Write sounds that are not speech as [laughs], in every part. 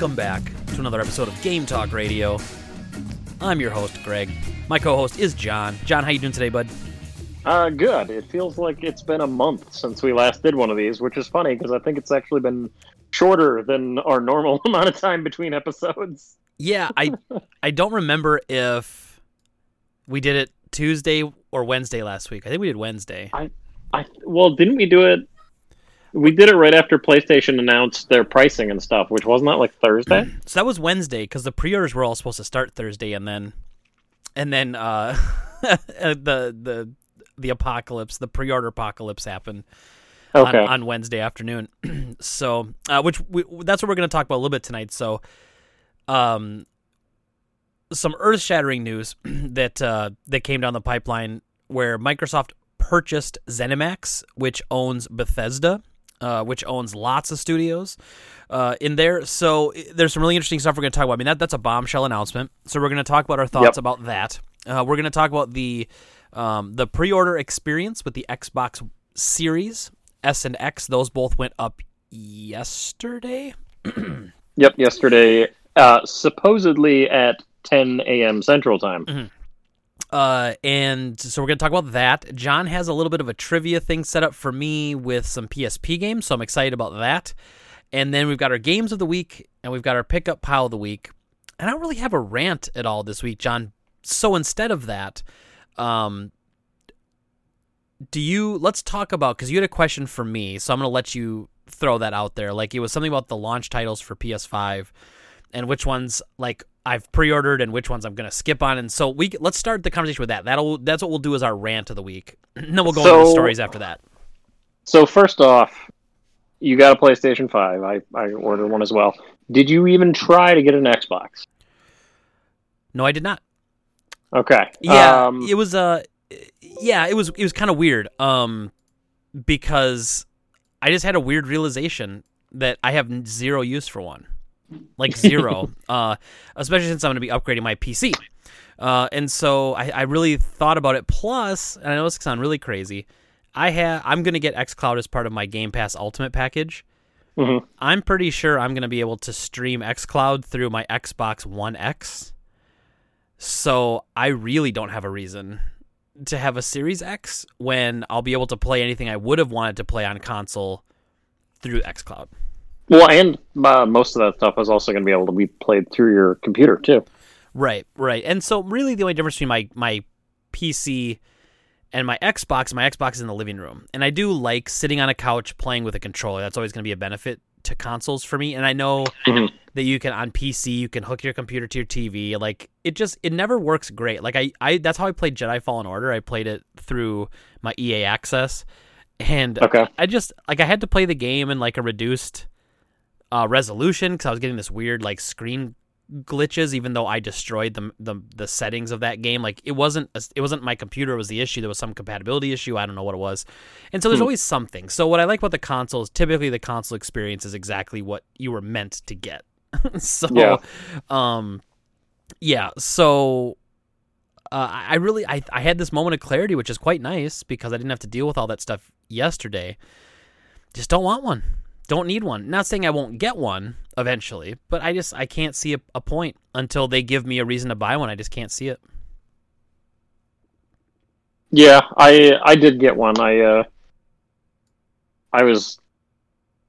welcome back to another episode of Game Talk Radio. I'm your host, Greg. My co-host is John. John, how you doing today, bud? Uh, good. It feels like it's been a month since we last did one of these, which is funny because I think it's actually been shorter than our normal [laughs] amount of time between episodes. Yeah, I [laughs] I don't remember if we did it Tuesday or Wednesday last week. I think we did Wednesday. I, I well, didn't we do it? We did it right after PlayStation announced their pricing and stuff, which wasn't that like Thursday? [clears throat] So that was Wednesday because the pre-orders were all supposed to start Thursday, and then and then uh, [laughs] the the the apocalypse, the pre-order apocalypse happened Okay. on, on Wednesday afternoon. [clears throat] so, uh, which we, that's what we're going to talk about a little bit tonight. So, um, some earth-shattering news [clears throat] that uh, that came down the pipeline where Microsoft purchased ZeniMax, which owns Bethesda. Uh, which owns lots of studios uh, in there. So there's some really interesting stuff we're going to talk about. I mean, that, that's a bombshell announcement. So we're going to talk about our thoughts Yep. about that. Uh, we're going to talk about the um, the pre-order experience with the Xbox Series S and X. Those both went up yesterday. [clears throat] Yep. Yesterday, uh, supposedly at 10 a.m. Central Time. Uh, and so we're going to talk about that. John has a little bit of a trivia thing set up for me with some PSP games, so I'm excited about that. And then we've got our games of the week, and we've got our pickup pile of the week. And I don't really have a rant at all this week, John. So instead of that, um, do you? Let's talk about because you had a question for me, so I'm going to let you throw that out there. Like it was something about the launch titles for PS5 and which ones like I've pre-ordered and which ones I'm gonna skip on. And so we let's start the conversation with that. That'll that's what we'll do as our rant of the week. [clears throat] And then we'll go into the stories after that. So first off, you got a PlayStation 5. I, I ordered one as well. Did you even try to get an Xbox? No, I did not. Okay. Yeah, Um, it was uh yeah, it was it was kind of weird. Um because I just had a weird realization that I have zero use for one. Like zero. uh especially since I'm going to be upgrading my PC. Uh and so I, I really thought about it plus, and I know this can sound really crazy. I have I'm going to get xCloud as part of my Game Pass Ultimate package. Mhm. I'm pretty sure I'm going to be able to stream xCloud through my Xbox One X. So I really don't have a reason to have a Series X when I'll be able to play anything I would have wanted to play on console through xCloud. Well, and uh, most of that stuff is also going to be able to be played through your computer too. Right, right. And so really the only difference between my my PC and my Xbox, my Xbox is in the living room. And I do like sitting on a couch playing with a controller. That's always going to be a benefit to consoles for me. And I know Mhm. that you can on PC, you can hook your computer to your TV. Like it just it never works great. Like I I that's how I played Jedi Fallen Order. I played it through my EA access. And Okay. I just like I had to play the game in like a reduced uh, resolution because I was getting this weird like screen glitches even though I destroyed the, the the settings of that game. Like it wasn't a- it wasn't my computer was the issue there was some compatibility issue I don't know what it was. And so there's Hmm. always something. So what I like about the console is typically the console experience is exactly what you were meant to get. [laughs] So Yeah. um yeah so uh, I I really I, I had this moment of clarity which is quite nice because I didn't have to deal with all that stuff yesterday. Just don't want one don't need one not saying I won't get one eventually but I just I can't see a, a point until they give me a reason to buy one I just can't see it Yeah, I I did get one. I uh, I was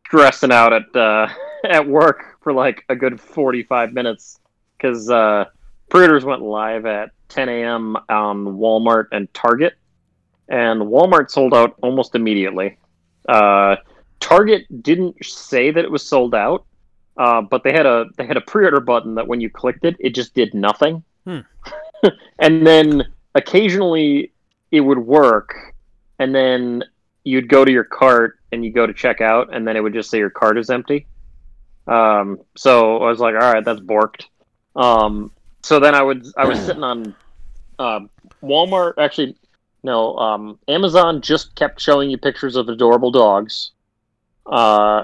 stressing out at uh, [laughs] at work for like a good forty five minutes because uh, pre-orders went live at ten a.m. on Walmart and Target, and Walmart sold out almost immediately. Uh, Target didn't say that it was sold out, uh, but they had a they had a pre-order button that when you clicked it, it just did nothing. Hmm. [laughs] and then occasionally it would work, and then you'd go to your cart and you go to check out, and then it would just say your cart is empty. Um, so I was like, all right, that's borked. Um, so then I would I was [clears throat] sitting on uh, Walmart. Actually, no, um, Amazon just kept showing you pictures of adorable dogs. Uh,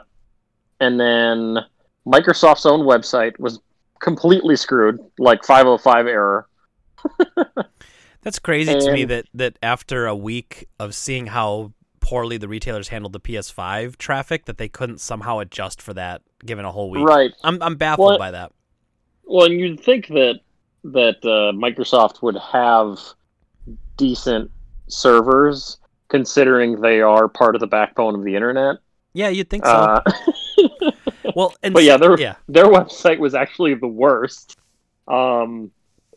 and then Microsoft's own website was completely screwed, like 505 error. [laughs] That's crazy to me that that after a week of seeing how poorly the retailers handled the PS5 traffic that they couldn't somehow adjust for that given a whole week. Right. I'm I'm baffled Well, by that. Well, and you'd think that that uh, Microsoft would have decent servers, considering they are part of the backbone of the internet. Yeah, you'd think so. Uh, [laughs] well, and but yeah, their yeah, their website was actually the worst. Um,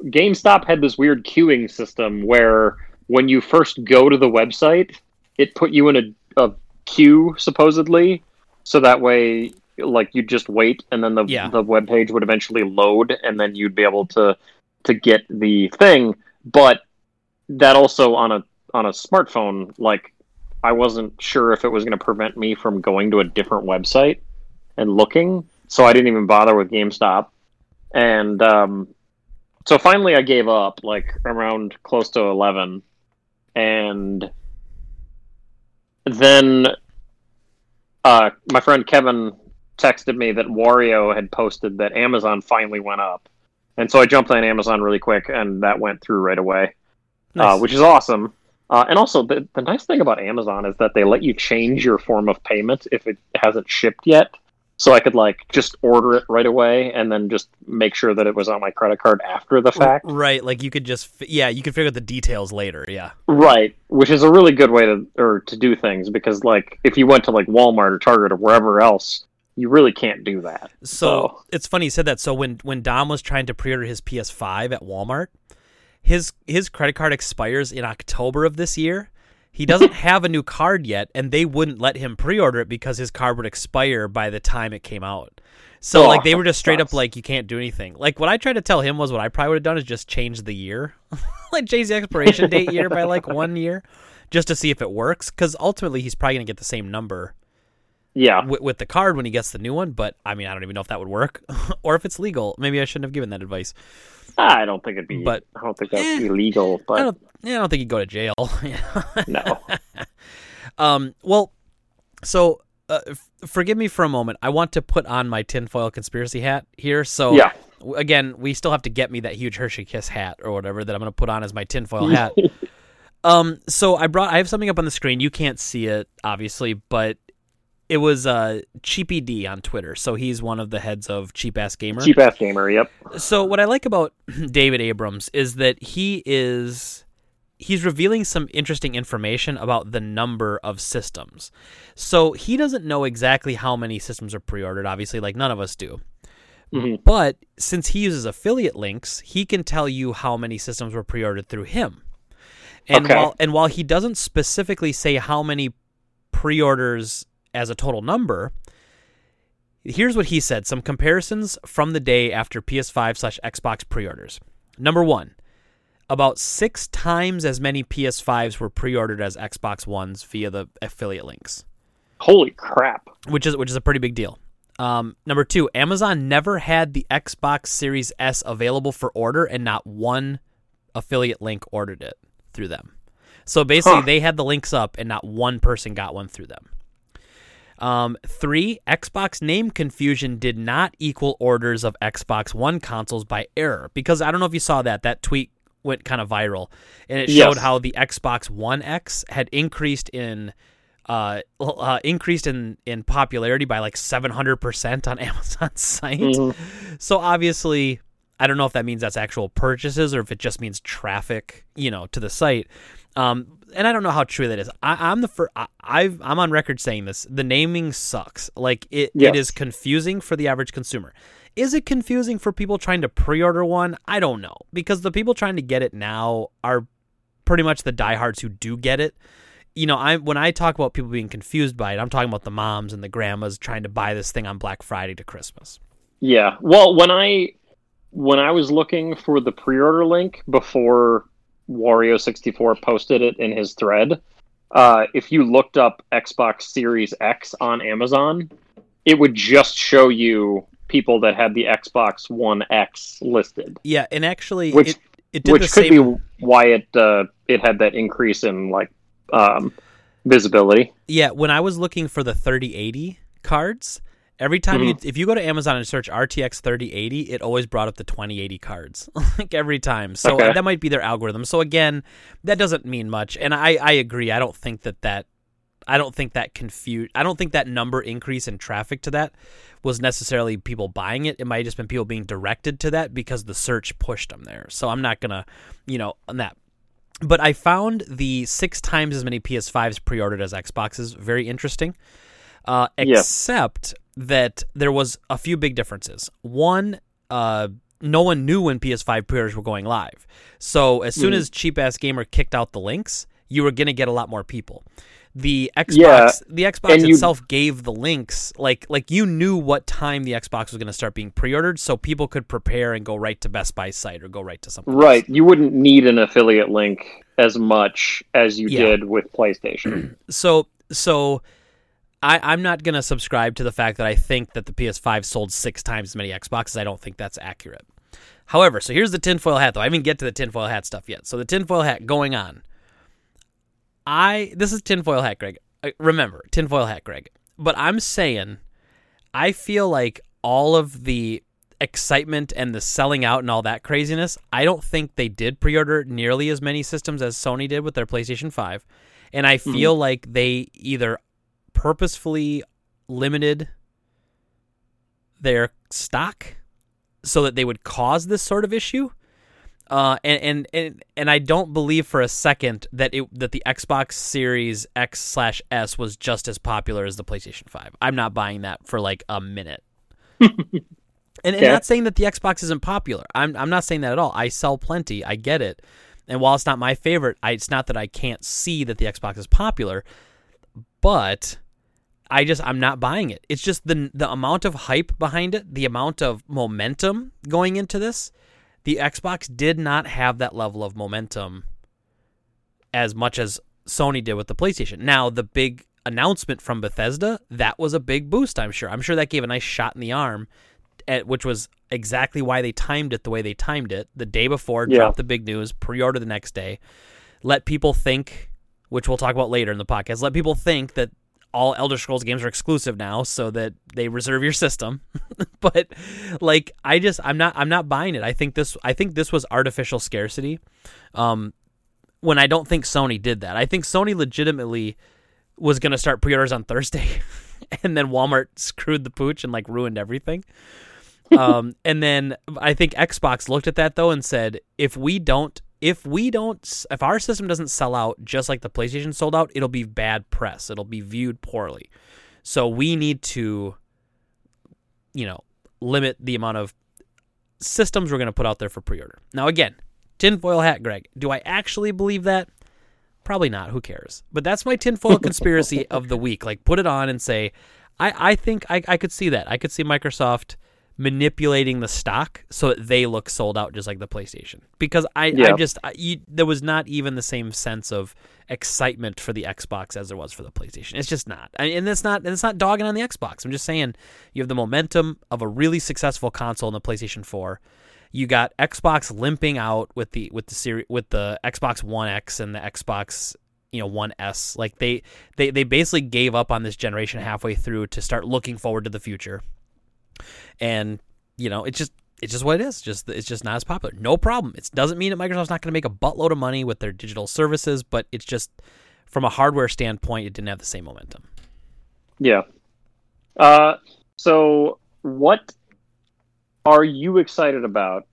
GameStop had this weird queuing system where when you first go to the website, it put you in a, a queue supposedly, so that way, like you'd just wait, and then the Yeah. the web page would eventually load, and then you'd be able to to get the thing. But that also on a on a smartphone, like I wasn't sure if it was going to prevent me from going to a different website and looking, so I didn't even bother with GameStop. And um, so finally, I gave up, like around close to eleven, and then uh, my friend Kevin texted me that Wario had posted that Amazon finally went up, and so I jumped on Amazon really quick, and that went through right away uh, which is awesome. Uh, and also, the, the nice thing about Amazon is that they let you change your form of payment if it hasn't shipped yet. So I could like just order it right away and then just make sure that it was on my credit card after the fact. right. Like you could just yeah, you could figure out the details later. Yeah. Right, which is a really good way to or to do things because like if you went to like Walmart or Target or wherever else, you really can't do that. So So- it's funny you said that. So when when Dom was trying to pre-order his PS5 at Walmart, his his credit card expires in October of this year. He doesn't [laughs] have a new card yet, and they wouldn't let him pre-order it because his card would expire by the time it came out. So Oh, like they were just straight up like you can't do anything. Like what I tried to tell him was what I probably would have done is just change the year, [laughs] like change the expiration date year by like [laughs] one year, just to see if it works. Because ultimately he's probably gonna get the same number Yeah, with, with the card when he gets the new one. But I mean, I don't even know if that would work or if it's legal. Maybe I shouldn't have given that advice. I don't think it'd be. But- I don't think that's eh, illegal. I But don't. Yeah, I don't think he'd go to jail. [laughs] no, [laughs] um. Well, so uh, f- forgive me for a moment. I want to put on my tinfoil conspiracy hat here. So yeah, w- again, we still have to get me that huge Hershey Kiss hat or whatever that I'm going to put on as my tinfoil [laughs] hat. um, so I brought, I have something up on the screen. You can't see it, obviously, but it was uh, Cheapy D on Twitter. So he's one of the heads of Cheap Ass Gamer. cheap ass gamer. Yep. So what I like about [clears throat] David Abrams is that he is he's revealing some interesting information about the number of systems. So he doesn't know exactly how many systems are pre-ordered obviously like none of us do. Mhm. But since he uses affiliate links, he can tell you how many systems were pre-ordered through him. And Okay. while and while he doesn't specifically say how many pre-orders as a total number, here's what he said: some comparisons from the day after PS5 slash Xbox pre-orders. Number one, about six times as many PS5s were pre-ordered as Xbox Ones via the affiliate links Holy crap! which is which is a pretty big deal. Um, number two, Amazon never had the Xbox Series S available for order, and not one affiliate link ordered it through them. So basically, Huh. they had the links up, and not one person got one through them. Um, three, Xbox name confusion did not equal orders of Xbox One consoles by error. Because I don't know if you saw that. That tweet went kind of viral, and it showed Yes. how the Xbox One X had increased in uh, uh, increased in, in popularity by like 700% on [laughs] Amazon's site. Mhm. So obviously, I don't know if that means that's actual purchases or if it just means traffic, you know, to the site. Um, and I don't know how true that is. I, I'm the first. I, I've, I'm on record saying this. The naming sucks. Like it, Yes. it is confusing for the average consumer. Is it confusing for people trying to pre-order one? I don't know because the people trying to get it now are pretty much the diehards who do get it. You know, I when I talk about people being confused by it, I'm talking about the moms and the grandmas trying to buy this thing on Black Friday to Christmas. Yeah. Well, when I when I was looking for the pre-order link before Wario64 posted it in his thread, uh, if you looked up Xbox Series X on Amazon, it would just show you people that had the Xbox One X listed, Yeah, and actually, Which- it, it did which could same. be why it uh, it had that increase in like um, visibility. Yeah, when I was looking for the 3080 cards, every time you Mm-hmm. if you go to Amazon and search RTX 3080, it always brought up the 2080 cards, [laughs] like every time. So Okay. that might be their algorithm. So again, that doesn't mean much, and I I agree. I don't think that that I don't think that confuse. I don't think that number increase in traffic to that was necessarily people buying it. It might have just been people being directed to that because the search pushed them there. So I'm not gonna, you know, on that. But I found the six times as many PS5s pre-ordered as Xboxes very interesting. Uh, except that there was a few big differences. One, uh, no one knew when PS5 pre-orders were going live. So as soon mm. as cheap ass gamer kicked out the links, you were gonna get a lot more people. The Xbox, yeah, the Xbox itself you, gave the links, like like you knew what time the Xbox was going to start being pre-ordered, so people could prepare and go right to Best Buy's site or go right to something. Right, else. you wouldn't need an affiliate link as much as you yeah. did with PlayStation. [clears throat] so so I, I'm not going to subscribe to the fact that I think that the PS5 sold six times as many Xboxes. I don't think that's accurate. However, so here's the tinfoil hat, though. I didn't get to the tinfoil hat stuff yet. So the tinfoil hat going on. I this is tinfoil hat, Greg. Uh, remember tinfoil hat, Greg. But I'm saying, I feel like all of the excitement and the selling out and all that craziness. I don't think they did pre-order nearly as many systems as Sony did with their PlayStation Five, and I mm-hmm. feel mm-hmm. like they either purposefully limited their stock so that they would cause this sort of issue. Uh, and, and and and I don't believe for a second that it that the Xbox Series X slash S was just as popular as the PlayStation Five. I'm not buying that for like a minute. [laughs] and, and not saying that the Xbox isn't popular. I'm I'm not saying that at all. I sell plenty. I get it. And while it's not my favorite, I, it's not that I can't see that the Xbox is popular, but I just I'm not buying it. It's just the the amount of hype behind it, the amount of momentum going into this. The Xbox did not have that level of momentum as much as Sony did with the PlayStation. Now, the big announcement from Bethesda, that was a big boost, I'm sure. I'm sure that gave a nice shot in the arm, at, which was exactly why they timed it the way they timed it. The day before, yeah. dropped the big news, pre order the next day, let people think, which we'll talk about later in the podcast, let people think that all Elder Scrolls games are exclusive now, so that they reserve your system. [laughs] but like, I just I'm not I'm not buying it. I think this I think this was artificial scarcity. Um, when I don't think Sony did that. I think Sony legitimately was going to start pre-orders on Thursday, [laughs] and then Walmart screwed the pooch and like ruined everything. um, and then I think Xbox looked at that though and said, if we don't if we don't if our system doesn't sell out just like the PlayStation sold out, it'll be bad press. It'll be viewed poorly. So we need to you know, limit the amount of systems we're going to put out there for pre-order. Now again, tinfoil hat Greg. Do I actually believe that? Probably not. Who cares? But that's my tinfoil [laughs] conspiracy of the week. Like put it on and say I, I think I, I could see that. I could see Microsoft manipulating the stock so that they look sold out just like the PlayStation. Because I, yeah. I just I, you, there was not even the same sense of excitement for the Xbox as there was for the PlayStation. It's just not, I, and it's not, and it's not dogging on the Xbox. I'm just saying you have the momentum of a really successful console in the PlayStation 4. You got Xbox limping out with the with the series with the Xbox One X and the Xbox you know one S. Like they they they basically gave up on this generation halfway through to start looking forward to the future and you know it's just it's just what it is. Just it's just not as popular. No problem. It doesn't mean that Microsoft's not going to make a buttload of money with their digital services, but it's just from a hardware standpoint, it didn't have the same momentum. Yeah. Uh, so what are you excited about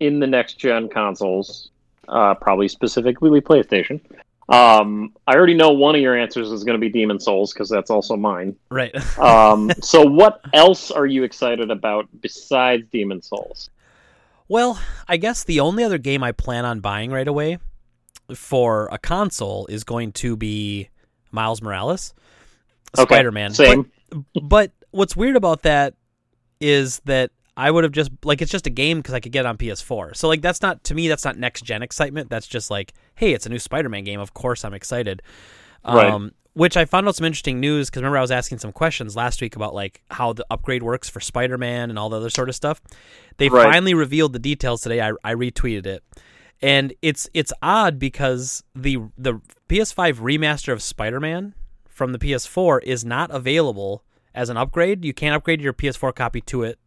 in the next gen consoles? Uh, probably specifically PlayStation. Um, I already know one of your answers is going to be Demon Souls because that's also mine. Right. [laughs] um, so, what else are you excited about besides Demon Souls? Well, I guess the only other game I plan on buying right away for a console is going to be Miles Morales, okay, Spider-Man. Same. But, but what's weird about that is that I would have just like it's just a game because I could get on PS4. So like that's not to me that's not next gen excitement. That's just like hey, it's a new Spider-Man game. Of course I'm excited. Right. Um, which I found out some interesting news because remember I was asking some questions last week about like how the upgrade works for Spider-Man and all the other sort of stuff. They right. finally revealed the details today. I, I retweeted it, and it's it's odd because the the PS5 remaster of Spider-Man from the PS4 is not available as an upgrade. You can't upgrade your PS4 copy to it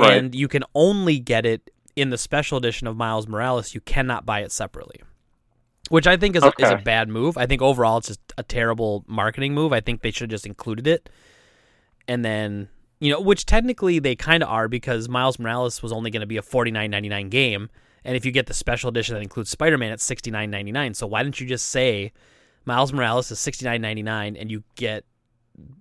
right. and you can only get it in the special edition of Miles Morales. You cannot buy it separately. which I think is a, is a bad move. I think overall it's just a terrible marketing move. I think they should have just included it, and then you know, which technically they kind of are because Miles Morales was only going to be a forty nine ninety nine game, and if you get the special edition that includes Spider Man, it's sixty nine ninety nine. So why didn't you just say Miles Morales is sixty nine ninety nine, and you get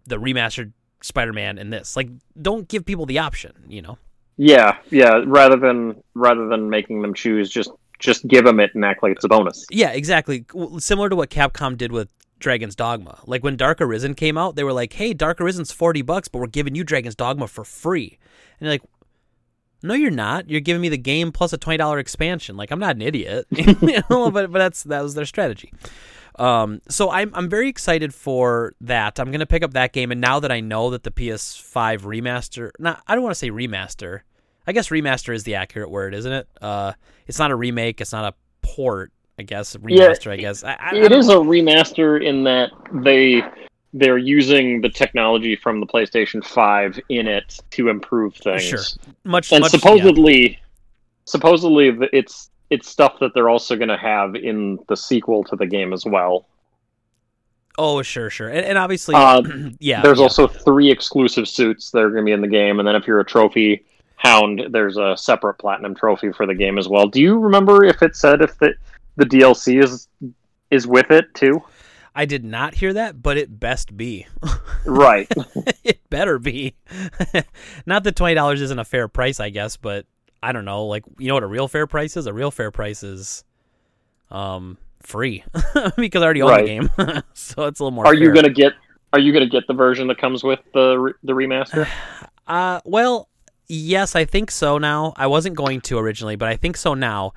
the remastered Spider Man in this? Like, don't give people the option. You know. Yeah, yeah. Rather than rather than making them choose, just just give them it and act like it's a bonus. Yeah, exactly. Similar to what Capcom did with Dragon's Dogma. Like when Dark Arisen came out, they were like, "Hey, Dark Arisen's forty bucks, but we're giving you Dragon's Dogma for free." And you're like, "No, you're not. You're giving me the game plus a twenty dollar expansion. Like I'm not an idiot, [laughs] you know." But but that's that was their strategy. Um, so I'm I'm very excited for that. I'm gonna pick up that game, and now that I know that the PS5 remaster, not I don't want to say remaster. I guess remaster is the accurate word, isn't it? Uh, it's not a remake. It's not a port. I guess Yeah, remaster. I guess I, I, I It don't is a remaster in that they they're using the technology from the PlayStation Five in it to improve things. Sure. much and much, yeah. supposedly, supposedly it's it's stuff that they're also going to have in the sequel to the game as well. Oh, sure, sure, and, and obviously, Uh, [clears throat] yeah. There's yeah. also three exclusive suits that are going to be in the game, and then if you're a trophy hound, there's a separate platinum trophy for the game as well. Do you remember if it said if the the DLC is is with it too? I did not hear that, but it best be. [laughs] Right. it better be. [laughs] not that twenty dollars isn't a fair price, I guess, but I don't know. Like, you know what a real fair price is? A real fair price is, um, free [laughs] because I already own Right. the game, [laughs] so it's a little more. are you going to get Are you going to get the version that comes with the re- the remaster? [sighs] Uh, well, yes, I think so now. I wasn't going to originally, but I think so now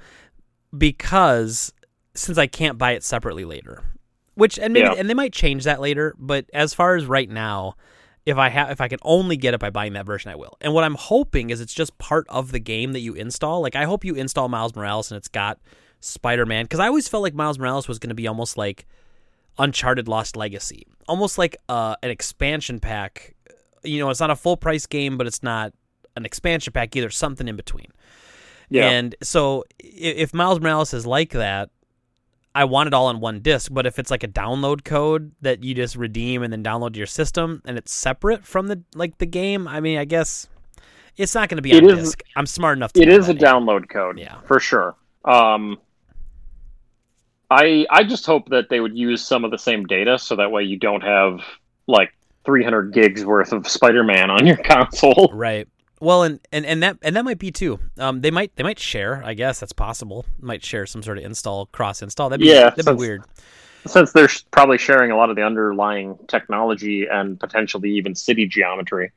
because since I can't buy it separately later, which and maybe Yeah. and they might change that later. But as far as right now, if I have if I can only get it by buying that version, I will. And what I'm hoping is it's just part of the game that you install. Like I hope you install Miles Morales and it's got Spider Man because I always felt like Miles Morales was going to be almost like Uncharted Lost Legacy, almost like uh, an expansion pack. You know, it's not a full price game, but it's not an expansion pack either. Something in between. Yeah. And so if Miles Morales is like that, I want it all on one disc. But if it's like a download code that you just redeem and then download to your system, and it's separate from the like the game, I mean, I guess it's not going to be on is- disc. I'm smart enough. to It is a download code, Yeah. for sure. Um, I I just hope that they would use some of the same data, so that way you don't have like 300 gigs worth of Spider-Man on your [laughs] console. Right. Well, and, and, and that and that might be too. Um, they might they might share. I guess that's possible. Might share some sort of install cross install. That'd be Yeah, that'd be weird. Since they're probably sharing a lot of the underlying technology and potentially even city geometry.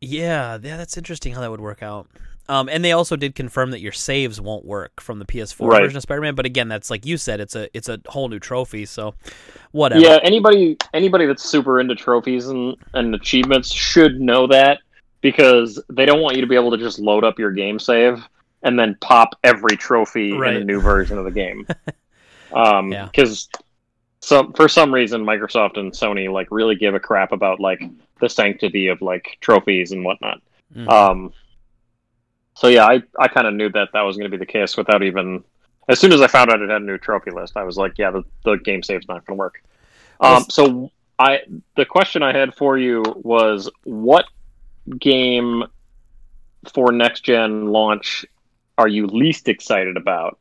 Yeah, yeah, that's interesting how that would work out. Um, and they also did confirm that your saves won't work from the PS4 Right. version of Spider-Man. But again, that's like you said, it's a it's a whole new trophy. So whatever. Yeah, anybody anybody that's super into trophies and, and achievements should know that because they don't want you to be able to just load up your game save and then pop every trophy in the new version of the game. [laughs] um Yeah. because some for some reason Microsoft and Sony like really give a crap about like the sanctity of like trophies and whatnot. Mhm. Um, so yeah, I, I kind of knew that that was going to be the case without even. As soon as I found out it had a new trophy list, I was like, yeah, the, the game save's not going to work. Um, so I the question I had for you was what game for next gen launch are you least excited about?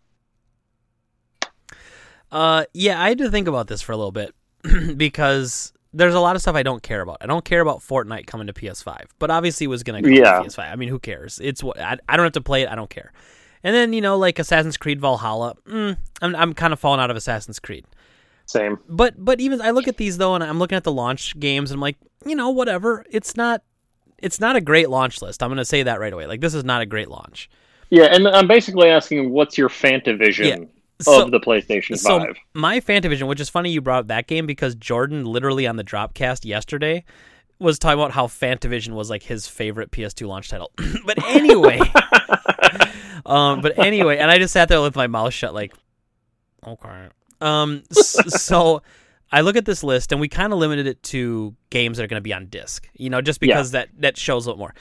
Uh, yeah, I had to think about this for a little bit [clears throat] because there's a lot of stuff I don't care about. I don't care about Fortnite coming to PS5, but obviously it was going to come Yeah. to PS5. I mean, who cares? It's what I, I don't have to play it. I don't care. And then you know, like Assassin's Creed Valhalla, mm, I'm I'm kind of falling out of Assassin's Creed. Same. But but even I look at these though, and I'm looking at the launch games, and I'm like, you know, whatever. It's not it's not a great launch list. I'm going to say that right away. Like this is not a great launch. Yeah, and I'm basically asking, what's your Fantavision Yeah. of the PlayStation So Five? my Fantavision, which is funny you brought up that game because Jordan literally on the Dropcast yesterday was talking about how Fantavision was like his favorite PS2 launch title. [laughs] but anyway, [laughs] um, but anyway, and I just sat there with my mouth shut, like, okay. Um, so I look at this list, and we kind of limited it to games that are going to be on disc. You know, just because that that shows a little more.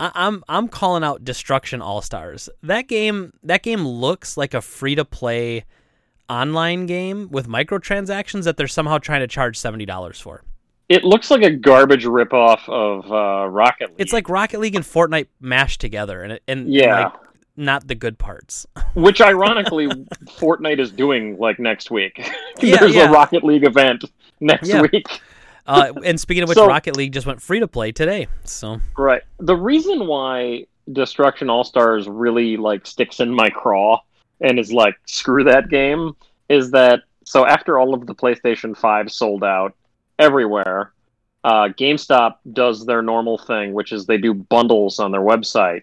I, I'm I'm calling out Destruction All Stars. That game that game looks like a free to play online game with microtransactions that they're somehow trying to charge seventy dollars for. It looks like a garbage ripoff of uh, Rocket League. It's like Rocket League and Fortnite mashed together, and it- and Yeah. like, not the good parts. [laughs] which ironically Fortnite is doing like next week. [laughs] Yeah, There's yeah. a Rocket League event next Yeah. week. Uh, and speaking of which, So- Rocket League just went free to play today. So Right. The reason why Destruction All Stars really like sticks in my craw and is like screw that game is that so after all of the PlayStation 5 sold out everywhere, uh, GameStop does their normal thing, which is they do bundles on their website.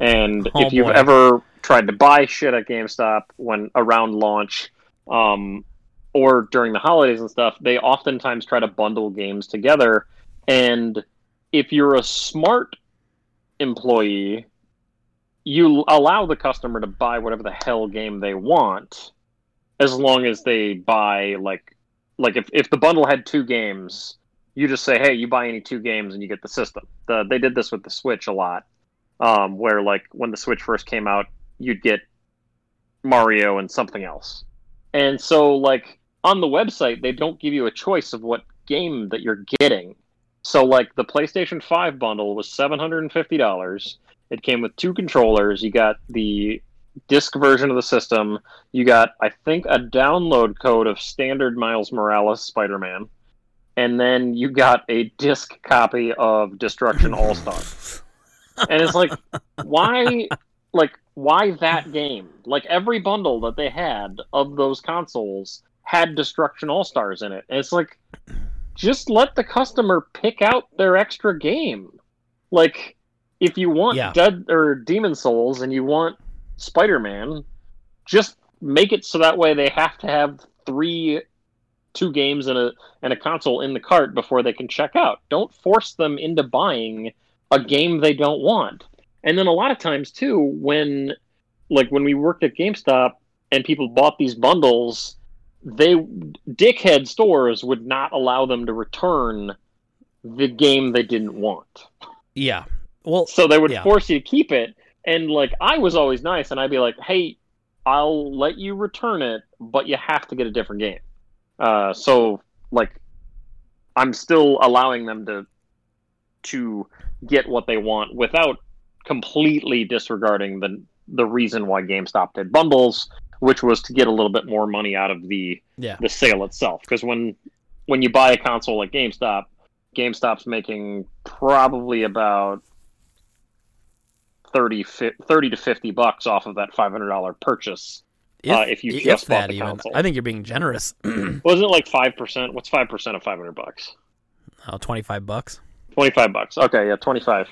And Oh, if you've boy. ever tried to buy shit at GameStop when around launch, um, or during the holidays and stuff, they oftentimes try to bundle games together. And if you're a smart employee, you allow the customer to buy whatever the hell game they want, as long as they buy like like if, if the bundle had two games, you just say, hey, you buy any two games and you get the system. The, they did this with the Switch a lot, um, where like when the Switch first came out, you'd get Mario and something else. And so like on the website, they don't give you a choice of what game that you're getting. So like the PlayStation 5 bundle was $750. It came with two controllers. You got the disc version of the system. You got I think a download code of standard Miles Morales Spider-Man. And then you got a disc copy of Destruction [laughs] All-Star. And it's like [laughs] why like why that game? Like every bundle that they had of those consoles had Destruction All Stars in it. And it's like just let the customer pick out their extra game. Like if you want Yeah. Dead or Demon Souls and you want Spider-Man, just make it so that way they have to have three two games and a and a console in the cart before they can check out. Don't force them into buying a game they don't want. And then a lot of times too, when like when we worked at GameStop and people bought these bundles, they dickhead stores would not allow them to return the game they didn't want. yeah, well, So they would Yeah. force you to keep it. And like I was always nice and I'd be like, "Hey, I'll let you return it, but you have to get a different game." Uh, so like I'm still allowing them to to get what they want without completely disregarding the the reason why GameStop did bundles, which was to get a little bit more money out of the yeah, the sale itself. Because when when you buy a console at GameStop, GameStop's making probably about 30, 30 to 50 bucks off of that $500 purchase. uh, if you just bought that the even, console. I think you're being generous. [clears throat] Wasn't it like 5%? What's 5% of 500 bucks? oh, 25 bucks. 25 bucks. Okay, yeah, 25.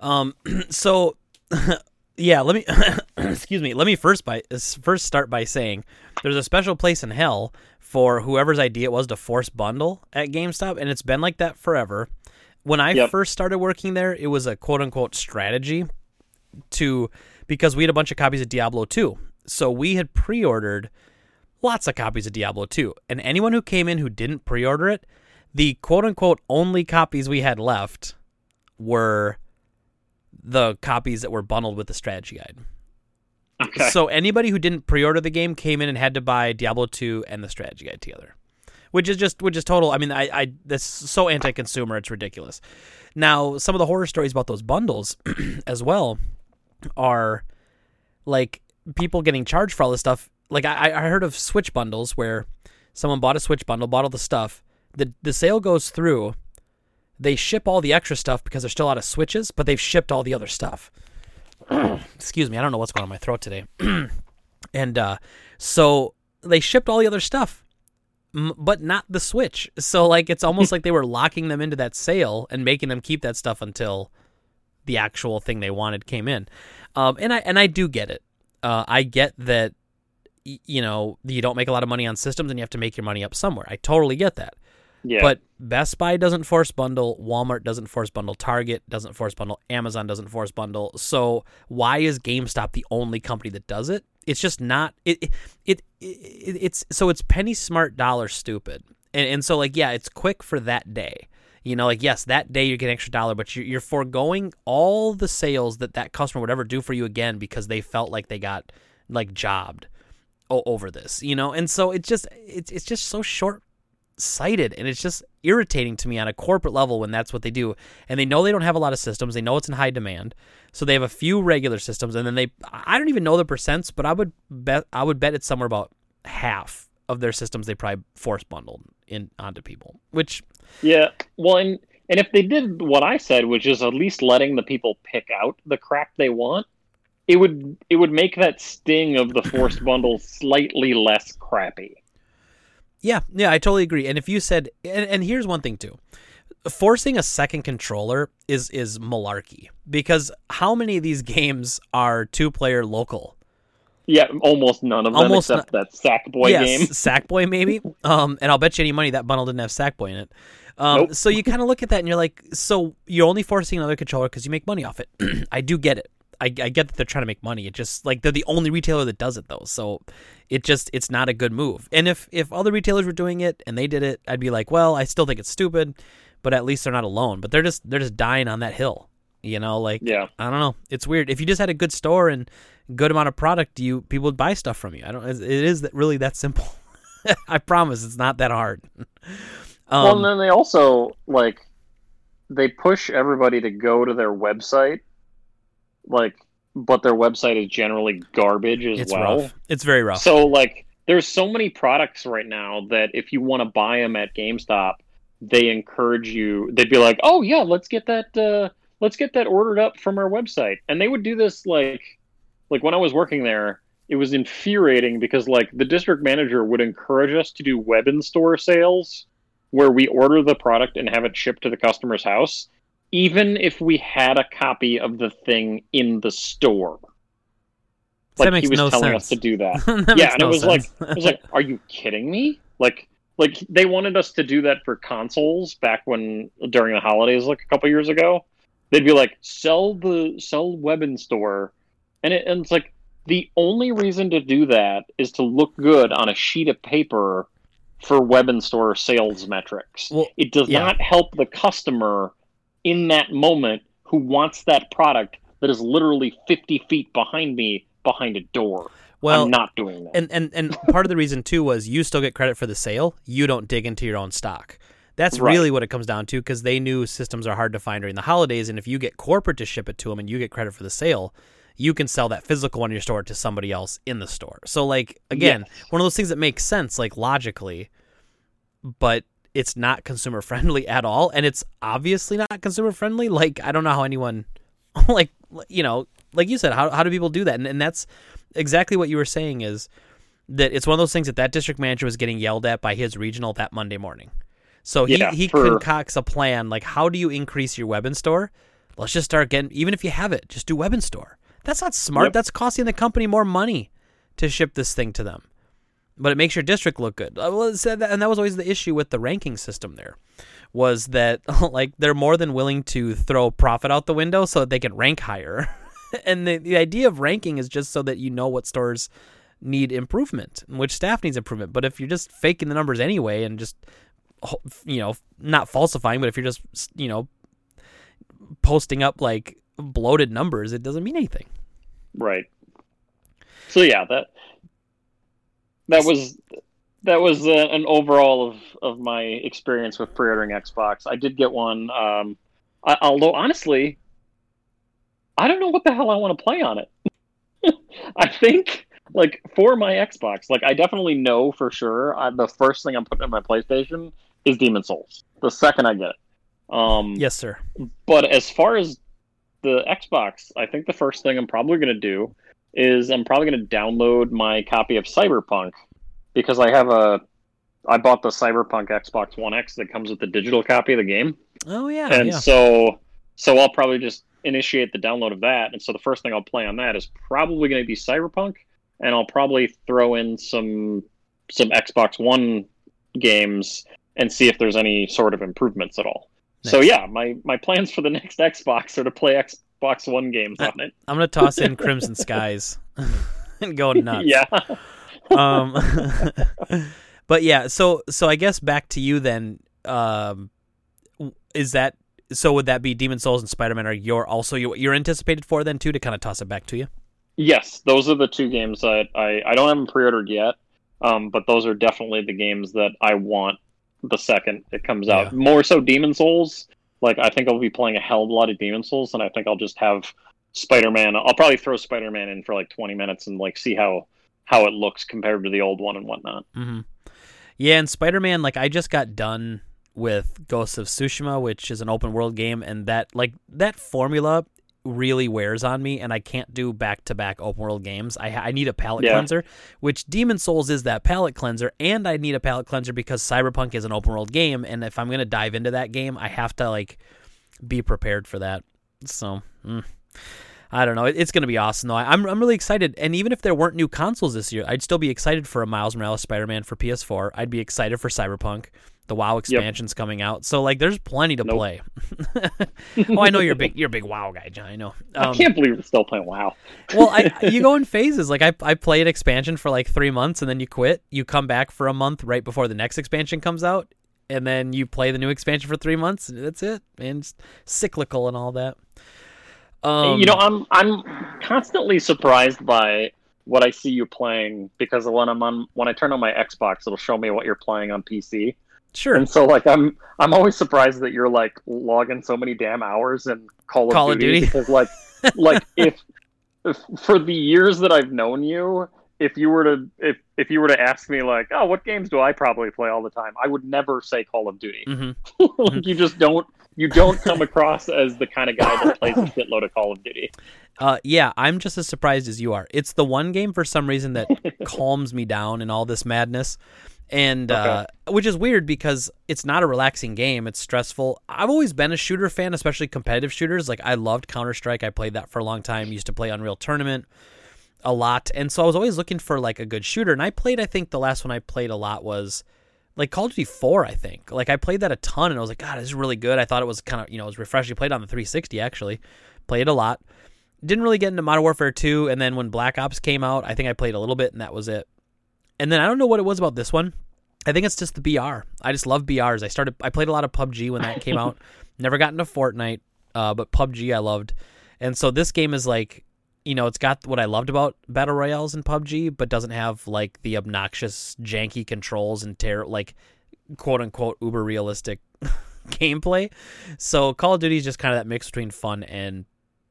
Um, [clears throat] so [laughs] yeah, let me [clears throat] excuse me. Let me first by first start by saying there's a special place in hell for whoever's idea it was to force bundle at GameStop, and it's been like that forever. When I Yep. first started working there, it was a quote unquote strategy to because we had a bunch of copies of Diablo 2. So we had pre-ordered lots of copies of Diablo 2. And anyone who came in who didn't pre-order it, the quote unquote only copies we had left were the copies that were bundled with the strategy guide. Okay. So anybody who didn't pre-order the game came in and had to buy Diablo 2 and the strategy guide together. Which is just which is total I mean I I that's so anti-consumer it's ridiculous. Now, some of the horror stories about those bundles [clears throat] as well are like people getting charged for all this stuff. Like I, I heard of Switch bundles where someone bought a Switch bundle, bought all the stuff. The the sale goes through. They ship all the extra stuff because they're still out of Switches, but they've shipped all the other stuff. [clears throat] Excuse me, I don't know what's going on in my throat today. [clears throat] and uh, so they shipped all the other stuff, m- but not the Switch. So like it's almost [laughs] like they were locking them into that sale and making them keep that stuff until the actual thing they wanted came in. Um, and I and I do get it. Uh, I get that you know you don't make a lot of money on systems and you have to make your money up somewhere. I totally get that. Yeah. But Best Buy doesn't force bundle, Walmart doesn't force bundle, Target doesn't force bundle, Amazon doesn't force bundle. So why is GameStop the only company that does it? It's just not it it, it, it it's so it's penny smart dollar stupid. And and so like yeah, it's quick for that day. You know, like yes, that day you get an extra dollar, but you're, you're foregoing all the sales that that customer would ever do for you again because they felt like they got like jobbed. over this, you know? And so it's just it's it's just so short sighted and it's just irritating to me on a corporate level when that's what they do. And they know they don't have a lot of systems. They know it's in high demand. So they have a few regular systems and then they I don't even know the percents, but I would bet I would bet it's somewhere about half of their systems they probably force bundled in onto people. Which Yeah. Well and and if they did what I said, which is at least letting the people pick out the crap they want, it would it would make that sting of the forced bundle slightly less crappy. Yeah, yeah, I totally agree. And if you said, and, and here's one thing too, forcing a second controller is is malarkey because how many of these [laughs] games are two player local? Yeah, almost none of them Almost except that Sackboy yes, game. [laughs] Sackboy maybe. [laughs] Um, and I'll bet you any money that bundle didn't have Sackboy in it. Um, Nope. so you kind of look at that and you're like, so you're only forcing another controller because you make money off it. [clears throat] I do get it. I, I get that they're trying to make money. It just like they're the only retailer that does it though. So it just it's not a good move. And if if other retailers were doing it and they did it, I'd be like, well, I still think it's stupid, but at least they're not alone. But they're just they're just dying on that hill. You know, like Yeah. I don't know. It's weird. If you just had a good store and good amount of product, you people would buy stuff from you. I don't. It is that really that simple. [laughs] I promise it's not that hard. [laughs] Um, well, and then they also like they push everybody to go to their website, like, but their website is generally garbage as it's well. rough. It's very rough. So like, there's so many products right now that if you want to buy them at GameStop, they encourage you. They'd be like, "Oh yeah, let's get that. Uh, let's get that ordered up from our website." And they would do this like, like when I was working there. It was infuriating because like the district manager would encourage us to do web in store sales where we order the product and have it shipped to the customer's house, even if we had a copy of the thing in the store. That Like makes he was no telling sense. us to do that. [laughs] That yeah, and no it was sense. like it was like, are you kidding me? Like like they wanted us to do that for consoles back when during the holidays like a couple years ago. They'd be like, sell the sell web in store. And, it, and it's like the only reason to do that is to look good on a sheet of paper for web and store sales metrics. Well, it does yeah. not help the customer in that moment who wants that product that is literally 50 feet behind me behind a door. well, I'm not doing that. and and and part of the reason too was you still get credit for the sale. You don't dig into your own stock. That's Right. really what it comes down to because they knew systems are hard to find during the holidays, and if you get corporate to ship it to them and you get credit for the sale, you can sell that physical one in your store to somebody else in the store. So like again, one of those things that makes sense like logically, but it's not consumer friendly [laughs] at all, and it's obviously not consumer friendly. Like I don't know how anyone, [laughs] like you know, like you said, how how do people do that? And and that's exactly what you were saying is that it's one of those things that that district manager was getting yelled at by his regional that Monday morning. So he, Yeah, he for- concocts a plan like how do you increase your web in store? Let's just start getting even if you have it, just do web in store. That's not smart. Yep. That's costing the company more money to ship this thing to them. But it makes your district look good. That, and that was always the issue with the ranking system. There was that [laughs] like they're more than willing to throw profit out the window so that they can rank higher. [laughs] and the, the idea of ranking is just so that you know what stores need improvement and which staff needs improvement. But if you're just faking the numbers anyway and just you know not falsifying, but if you're just you know posting up like bloated numbers, it doesn't mean anything. Right. So yeah, that that was that was uh, an overall of, of my experience with pre-ordering Xbox. I did get one, um, I, although honestly, I don't know what the hell I want to play on it. [laughs] I think like for my Xbox, like I definitely know for sure uh, the first thing I'm putting in my PlayStation is Demon Souls. The second I get it. Um, Yes, sir. but as far as the Xbox, I think the first thing I'm probably going to do is I'm probably going to download my copy of Cyberpunk because I have a I bought the Cyberpunk Xbox One X that comes with the digital copy of the game. Oh yeah, and yeah. so so I'll probably just initiate the download of that. And so the first thing I'll play on that is probably going to be Cyberpunk and I'll probably throw in some some Xbox One games and see if there's any sort of improvements at all. So yeah, my my plans for the [laughs] next Xbox are to play Xbox One games Uh, on it. I'm gonna toss in [laughs] Crimson Skies [laughs] and go nuts. Yeah. [laughs] um, but yeah, so so I guess back to you then. Um, is that so? Would that be Demon Souls and Spider Man? Are your also your, you're anticipated for then too to kind of toss it back to you? Yes, those are the two games that I I don't have them pre-ordered yet, um, but those are definitely the games that I want the second it comes out. Yeah. More so, Demon Souls. Like I think I'll be playing a hell of a lot of Demon Souls, and I think I'll just have Spider-Man. I'll probably throw Spider-Man in for like twenty minutes and like see how how it looks compared to the old one and whatnot. hmm Yeah, and Spider Man, like I just got done with Ghosts of Tsushima, which is an open world game, and that like that formula really wears on me, and I can't do back to back open world games. I I need a palate Yeah. cleanser, which Demon Souls is that palate cleanser, and I need a palate cleanser because Cyberpunk is an open world game, and if I'm gonna dive into that game, I have to like be prepared for that. So. mm. I don't know. It's going to be awesome, though. I'm I'm really excited. And even if there weren't new consoles this year, I'd still be excited for a Miles Morales Spider-Man for PS4. I'd be excited for Cyberpunk. The WoW expansion's coming out, so like, there's plenty to Nope. play. [laughs] oh, I know you're a big you're a big WoW guy, John. I know. I Um, can't believe we're still playing WoW. well, I [laughs] you go in phases. Like I I play an expansion for like three months, and then you quit. You come back for a month right before the next expansion comes out, and then you play the new expansion for three months. And that's it. And it's cyclical and all that. Um, you know, I'm I'm constantly surprised by what I see you playing because when I'm on when I turn on my Xbox, it'll show me what you're playing on PC, sure. and so like I'm I'm always surprised that you're like logging so many damn hours in Call of Call of Duty, Duty. because like [laughs] like if, if for the years that I've known you. If you were to if if you were to ask me like oh what games do I probably play all the time I would never say Call of Duty hmm [laughs] like, you just don't you don't come across as the kind of guy that plays a [laughs] shitload of Call of Duty Uh, yeah, I'm just as surprised as you are. It's the one game for some reason that calms me down in all this madness, and uh, which is weird because it's not a relaxing game. It's stressful. I've always been a shooter fan, especially competitive shooters. Like I loved Counter Strike. I played that for a long time. Used to play Unreal Tournament a lot, and so I was always looking for like a good shooter. And I played. I think the last one I played a lot was like Call of Duty 4, I think. Like I played that a ton and I was like, God, this is really good. I thought it was kind of, you know, it was refreshing. Played on the 360 actually. Played it a lot. Didn't really get into Modern Warfare 2 and then when Black Ops came out, I think I played a little bit and that was it. And then I don't know what it was about this one. I think it's just the BR. I just love BRs. I started I played a lot of PUBG when that came out. [laughs] Never got into Fortnite, uh, but PUBG I loved. And so this game is like you know, it's got what I loved about battle royales in PUBG, but doesn't have like the obnoxious, janky controls and ter- like quote unquote uber realistic [laughs] gameplay. So Call of Duty is just kind of that mix between fun and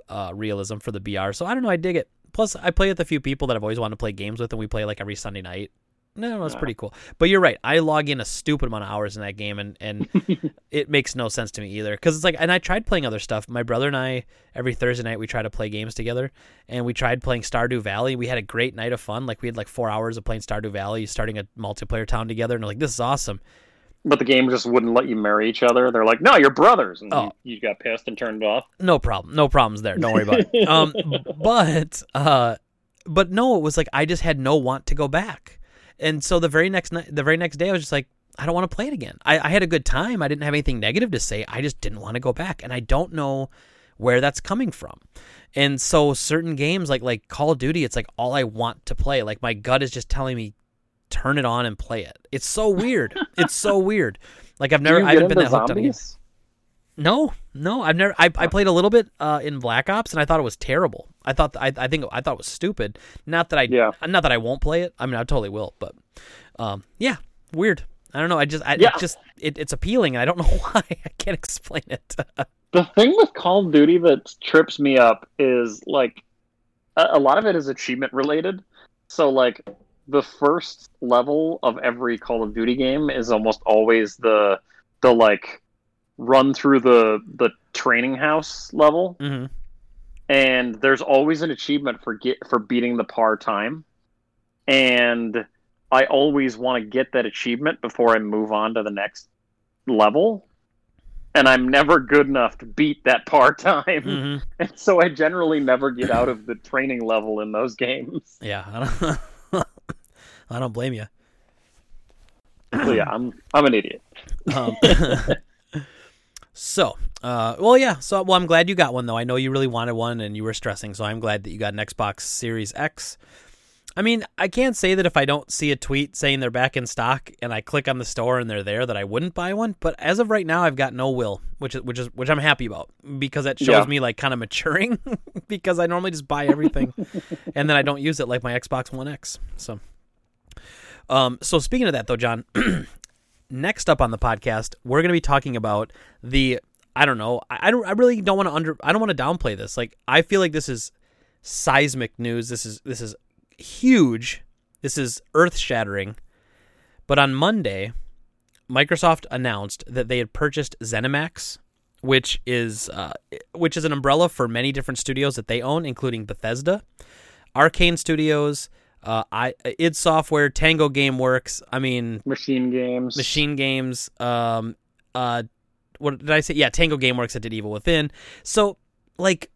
uh, realism for the BR. So I don't know, I dig it. Plus, I play with a few people that I've always wanted to play games with, and we play like every Sunday night. No, no, it's Yeah. pretty cool. But you're right. I log in a stupid amount of hours in that game, and and [laughs] it makes no sense to me either. Because it's like, and I tried playing other stuff. My brother and I every Thursday night we try to play games together, and we tried playing Stardew Valley. We had a great night of fun. Like we had like four hours of playing Stardew Valley, starting a multiplayer town together, and like, this is awesome. But the game just wouldn't let you marry each other. They're like, no, you're brothers. And Oh. you, you got pissed and turned it off. no problem no problems there don't worry about it um [laughs] but uh but no it was like i just had no want to go back and so the very next night the very next day i was just like i don't want to play it again. I, I had a good time. I didn't have anything negative to say. I just didn't want to go back. And i don't know where that's coming from. And so certain games like like call of duty it's like all i want to play. Like my gut is just telling me turn it on and play it. It's so weird. [laughs] It's so weird. Like i've never I haven't been that hooked on a game. zombies? No, no, I've never. I, I played a little bit uh, in Black Ops, and I thought it was terrible. I thought I, I think I thought it was stupid. Not that I, Yeah. not that I won't play it. I mean, I totally will. But, um, yeah, weird. I don't know. I just, I Yeah. it just, it, it's appealing, and I don't [laughs] know why. I can't explain it. [laughs] The thing with Call of Duty that trips me up is like a, a lot of it is achievement related. So like the first level of every Call of Duty game is almost always the the like run through the the training house level. Mm-hmm. and there's always an achievement for get for beating the par time. And i always want to get that achievement before i move on to the next level. And i'm never good enough to beat that par time. Hmm [laughs] and so i generally never get out of the training level in those games. Yeah, I don't, [laughs] I don't blame you. so yeah i'm i'm an idiot. Um, [laughs] so, uh, well, yeah. So, well, I'm glad you got one though. I know you really wanted one, and you were stressing. So, I'm glad that you got an Xbox Series X. I mean, I can't say that if I don't see a tweet saying they're back in stock and I click on the store and they're there that I wouldn't buy one. But as of right now, I've got no will, which is which is which I'm happy about because that shows Yeah. me like kind of maturing. [laughs] because I normally just buy everything [laughs] and then I don't use it like my Xbox One X. So, um, so speaking of that though, John, [clears throat] next up on the podcast, we're going to be talking about the I don't know. I, I don't. I really don't want to under. I don't want to downplay this. Like I feel like this is seismic news. This is this is huge. This is earth shattering. But on Monday, Microsoft announced that they had purchased ZeniMax, which is uh, which is an umbrella for many different studios that they own, including Bethesda, Arkane Studios, uh, I id Software, Tango GameWorks. I mean, Machine games. Machine Games. Um, uh, what did I say? Yeah, Tango GameWorks that did Evil Within. So, like,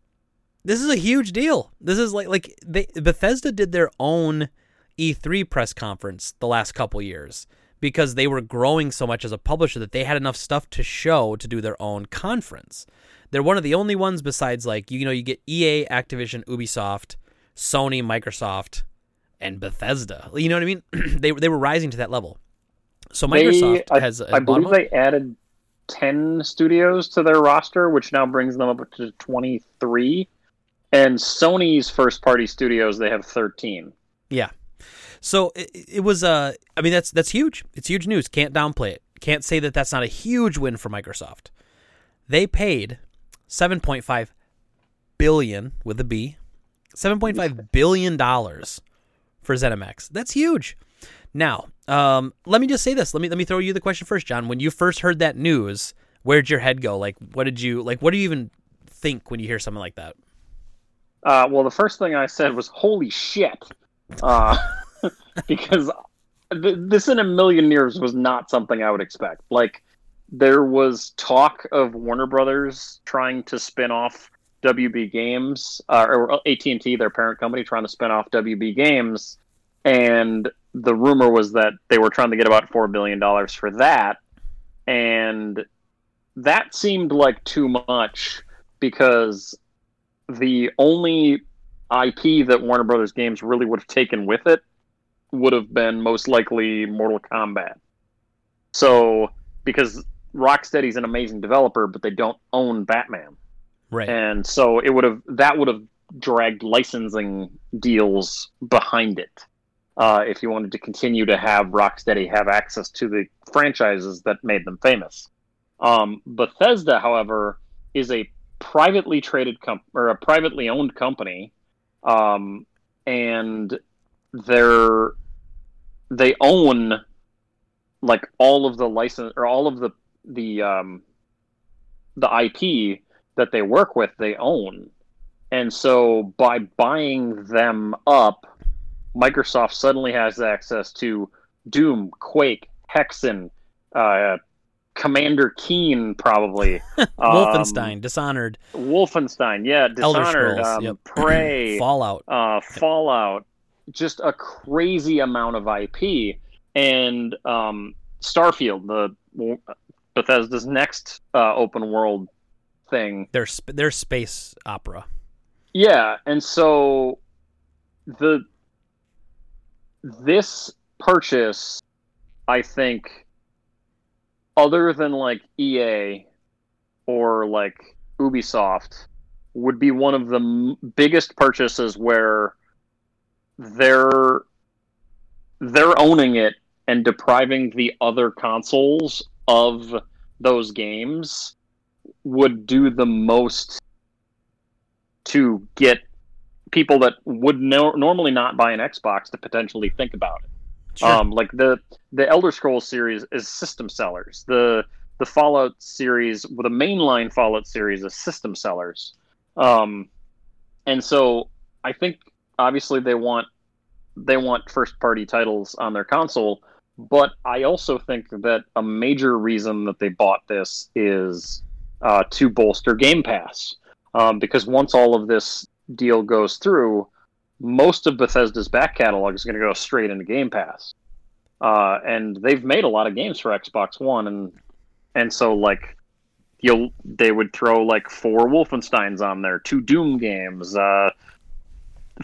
this is a huge deal. This is like like they Bethesda did their own E3 press conference the last couple years because they were growing so much as a publisher that they had enough stuff to show to do their own conference. They're one of the only ones besides like you know you get EA, Activision, Ubisoft, Sony, Microsoft, and Bethesda. You know what I mean? [clears throat] they they were rising to that level. So Microsoft I, has, I believe they added 10 studios to their roster, which now brings them up to 23. And Sony's first party studios, they have 13. Yeah. So it, it was uh I mean that's that's huge. It's huge news. Can't downplay it. Can't say that that's not a huge win for Microsoft. They paid 7.5 billion with a B. 7.5 billion dollars for ZeniMax. That's huge. Now, um, let me just say this. Let me let me throw you the question first, John. When you first heard that news, where'd your head go? Like, what did you like? What do you even think when you hear something like that? Uh, well, the first thing I said was, holy shit. Uh, [laughs] because th- this in a million years was not something I would expect. Like, there was talk of Warner Brothers trying to spin off WB Games, uh, or AT&T, their parent company, trying to spin off WB Games. And the rumor was that they were trying to get about $4 billion for that. And that seemed like too much because the only IP that Warner Brothers Games really would have taken with it would have been most likely Mortal Kombat. So, because Rocksteady's an amazing developer, but they don't own Batman, Right. and so it would have that would have dragged licensing deals behind it. Uh, if you wanted to continue to have Rocksteady have access to the franchises that made them famous, um, Bethesda, however, is a privately traded comp or a privately owned company, um, and they're they own like all of the license or all of the the um, the IP that they work with. They own, and so by buying them up, Microsoft suddenly has access to Doom, Quake, Hexen. Uh, Commander Keen, probably. [laughs] Um, Wolfenstein, Dishonored, Wolfenstein, yeah, Elder Dishonored, Scrolls, um, yep. [clears throat] Prey, Fallout. uh, Fallout, just a crazy amount of IP, and um, Starfield, the Bethesda's next uh, open world thing. Their sp- their space opera. Yeah, and so the this purchase, I think, other than like EA or like Ubisoft, would be one of the m- biggest purchases where they're they're owning it and depriving the other consoles of those games would do the most to get people that would no- normally not buy an Xbox to potentially think about it. Sure. Um, like the the Elder Scrolls series is system sellers. The the Fallout series, well, the mainline Fallout series is system sellers. Um, and so I think obviously they want they want first party titles on their console, but I also think that a major reason that they bought this is uh, to bolster Game Pass. Um, because once all of this deal goes through, most of Bethesda's back catalog is going to go straight into Game Pass. Uh, and they've made a lot of games for Xbox One, and and so like you'll they would throw like four Wolfenstein's on there, two Doom games, uh,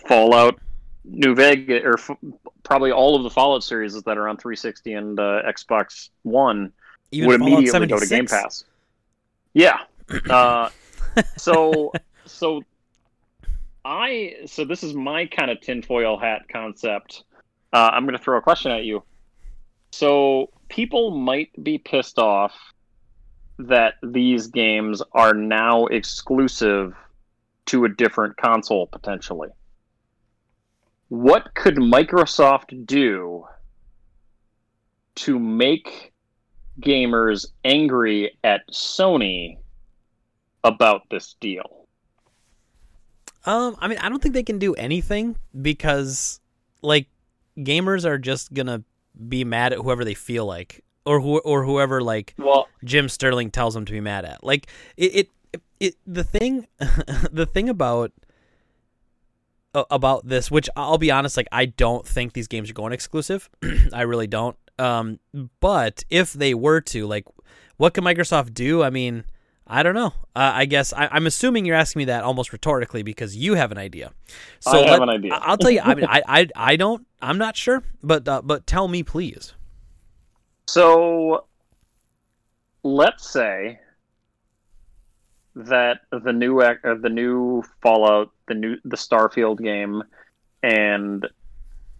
Fallout New Vegas or f- probably all of the Fallout series that are on 360 and uh, Xbox One Even would Fallout immediately go to Game Pass. Yeah. Uh, [laughs] so so I so this is my kind of tinfoil hat concept. Uh, I'm going to throw a question at you. So people might be pissed off that these games are now exclusive to a different console potentially. What could Microsoft do to make gamers angry at Sony about this deal? Um, I mean, I don't think they can do anything because, like, gamers are just gonna be mad at whoever they feel like, or who, or whoever like Well, Jim Sterling tells them to be mad at. Like, it, it, it the thing, [laughs] the thing about about this, which I'll be honest, like, I don't think these games are going exclusive. [clears throat] I really don't. Um, but if they were to, like, what can Microsoft do? I mean. I don't know. Uh, I guess I, I'm assuming you're asking me that almost rhetorically because you have an idea. So I have let- an idea. I'll tell you. I mean, [laughs] I, I, I don't. I'm not sure, but uh, but tell me, please. So let's say that the new uh, the new Fallout, the new the Starfield game, and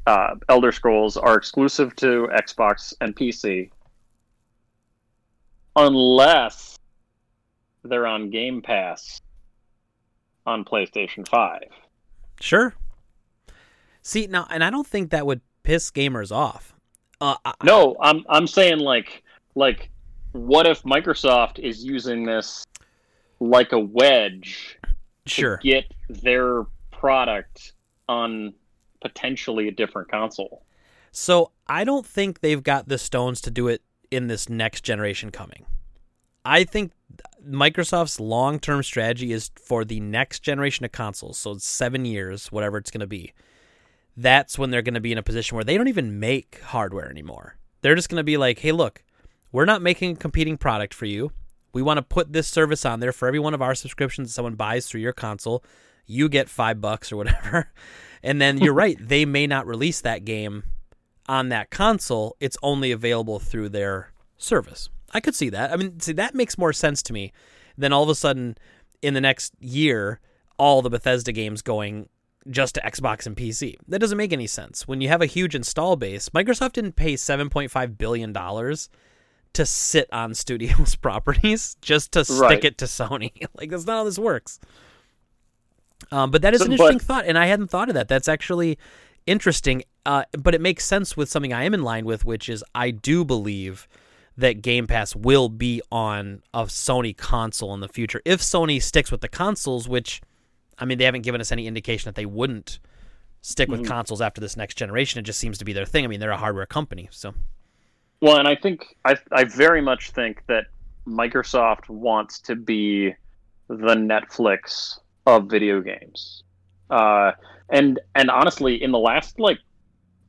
uh, Elder Scrolls are exclusive to Xbox and PC, unless they're on Game Pass on PlayStation Five. Sure. See now, and I don't think that would piss gamers off. Uh, I, No, I'm I'm saying like like what if Microsoft is using this like a wedge sure. to get their product on potentially a different console. So I don't think they've got the stones to do it in this next generation coming. I think Microsoft's long term strategy is for the next generation of consoles, so seven years, whatever it's going to be. That's when they're going to be in a position where they don't even make hardware anymore. They're just going to be like, hey, look, we're not making a competing product for you. We want to put this service on there for every one of our subscriptions that someone buys through your console. You get five bucks or whatever. [laughs] And then you're right, they may not release that game on that console. It's only available through their service. I could see that. I mean, see, that makes more sense to me than all of a sudden in the next year, all the Bethesda games going just to Xbox and PC. That doesn't make any sense. When you have a huge install base, Microsoft didn't pay $7.5 billion to sit on [laughs] studios' properties just to stick Right. it to Sony. [laughs] like, that's not how this works. Um, but that is So- an interesting but- thought, and I hadn't thought of that. That's actually interesting, uh, but it makes sense with something I am in line with, which is I do believe that Game Pass will be on a Sony console in the future if Sony sticks with the consoles. Which, I mean, they haven't given us any indication that they wouldn't stick with Mhm. consoles after this next generation. It just seems to be their thing. I mean, they're a hardware company, so Well, and I think I I very much think that Microsoft wants to be the Netflix of video games. Uh, and and honestly, in the last like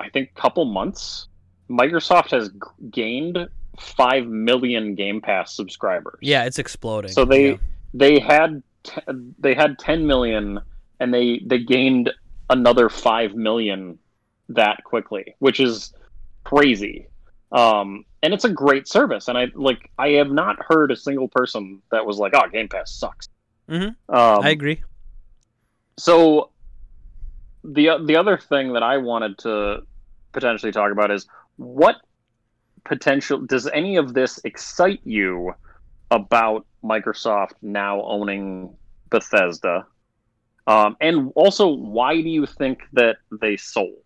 I think couple months, Microsoft has g- gained five million Game Pass subscribers. yeah, it's exploding. So they Yeah. they had t- they had 10 million and they they gained another 5 million that quickly, which is crazy. Um and it's a great service and I like I have not heard a single person that was like, "Oh, Game Pass sucks." Mhm. Um, I agree. so the the other thing that I wanted to potentially talk about is what potential does any of this excite you about Microsoft now owning Bethesda? Um, and also, why do you think that they sold?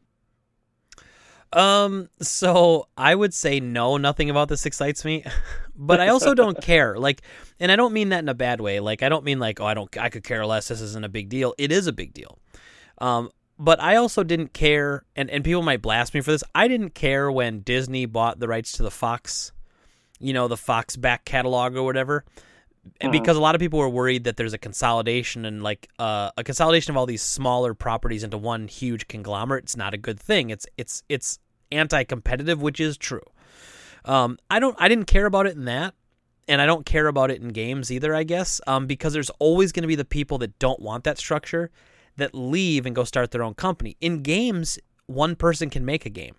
Um, so I would say no, nothing about this excites me, but I also don't [laughs] care. Like, and I don't mean that in a bad way. Like, I don't mean like, oh, I don't, I could care less. This isn't a big deal. It is a big deal. Um, but I also didn't care, and and people might blast me for this. I didn't care when Disney bought the rights to the Fox, you know, the Fox back catalog or whatever. And Mhm. because a lot of people were worried that there's a consolidation and like uh, a consolidation of all these smaller properties into one huge conglomerate, it's not a good thing. It's it's it's anti-competitive, which is true. Um, I don't I didn't care about it in that, and I don't care about it in games either. I guess um, because there's always going to be the people that don't want that structure. that leave and go start their own company. In games, one person can make a game.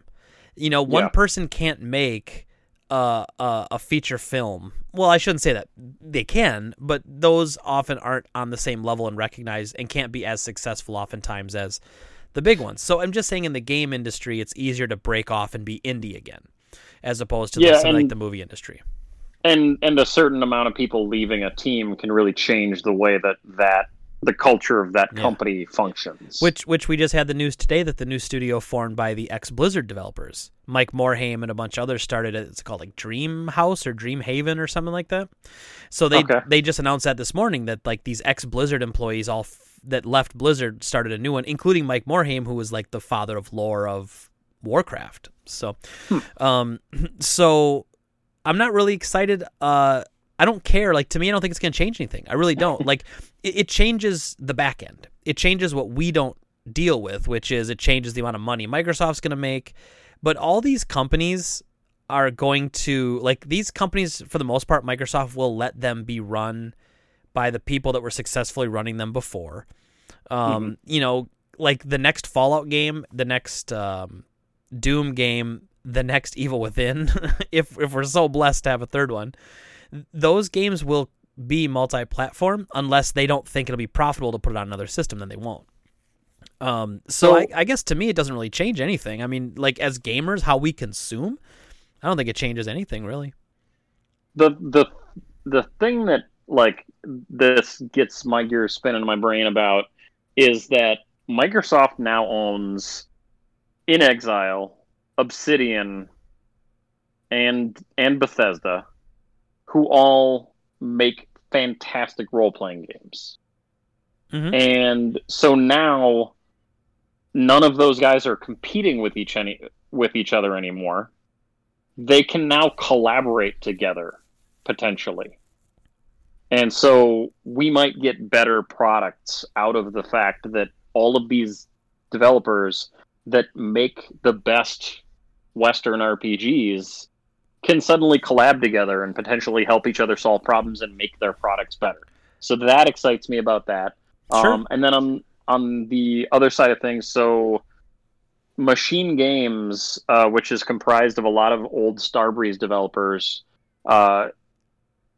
You know, one Yeah. person can't make a, a a feature film. Well, I shouldn't say that. They can, but those often aren't on the same level and recognized and can't be as successful oftentimes as the big ones. So I'm just saying in the game industry, it's easier to break off and be indie again, as opposed to Yeah, something like the movie industry. and and a certain amount of people leaving a team can really change the way that that the culture of that Yeah. company functions. Which which we just had the news today that the new studio formed by the ex Blizzard developers, Mike Morhaime and a bunch of others started it. It's called like Dream House or Dream Haven or something like that. So they Okay. they just announced that this morning that like these ex Blizzard employees all f- that left Blizzard started a new one, including Mike Morhaime, who was like the father of lore of Warcraft. So, um, [clears throat] so I'm not really excited. Uh, I don't care. Like to me, I don't think it's going to change anything. I really don't. like [laughs] it, it changes the back end. It changes what we don't deal with, which is it changes the amount of money Microsoft's going to make. But all these companies are going to like these companies for the most part. Microsoft will let them be run by the people that were successfully running them before. Um, You know, like the next Fallout game, the next um, Doom game, the next Evil Within, [laughs] if if we're so blessed to have a third one, those games will be multi-platform unless they don't think it'll be profitable to put it on another system. Then they won't. Um, so So- I, I guess to me it doesn't really change anything. I mean, like as gamers, how we consume, I don't think it changes anything really. the the the thing that like this gets my gears spinning in my brain about is that Microsoft now owns inXile, Obsidian, and and Bethesda, who all make fantastic role playing games. Mhm. And so now none of those guys are competing with each any with each other anymore. They can now collaborate together potentially. And so we might get better products out of the fact that all of these developers that make the best Western RPGs can suddenly collab together and potentially help each other solve problems and make their products better. So that excites me about that. Sure. Um, and then on on the other side of things, so Machine Games, uh, which is comprised of a lot of old Starbreeze developers, uh,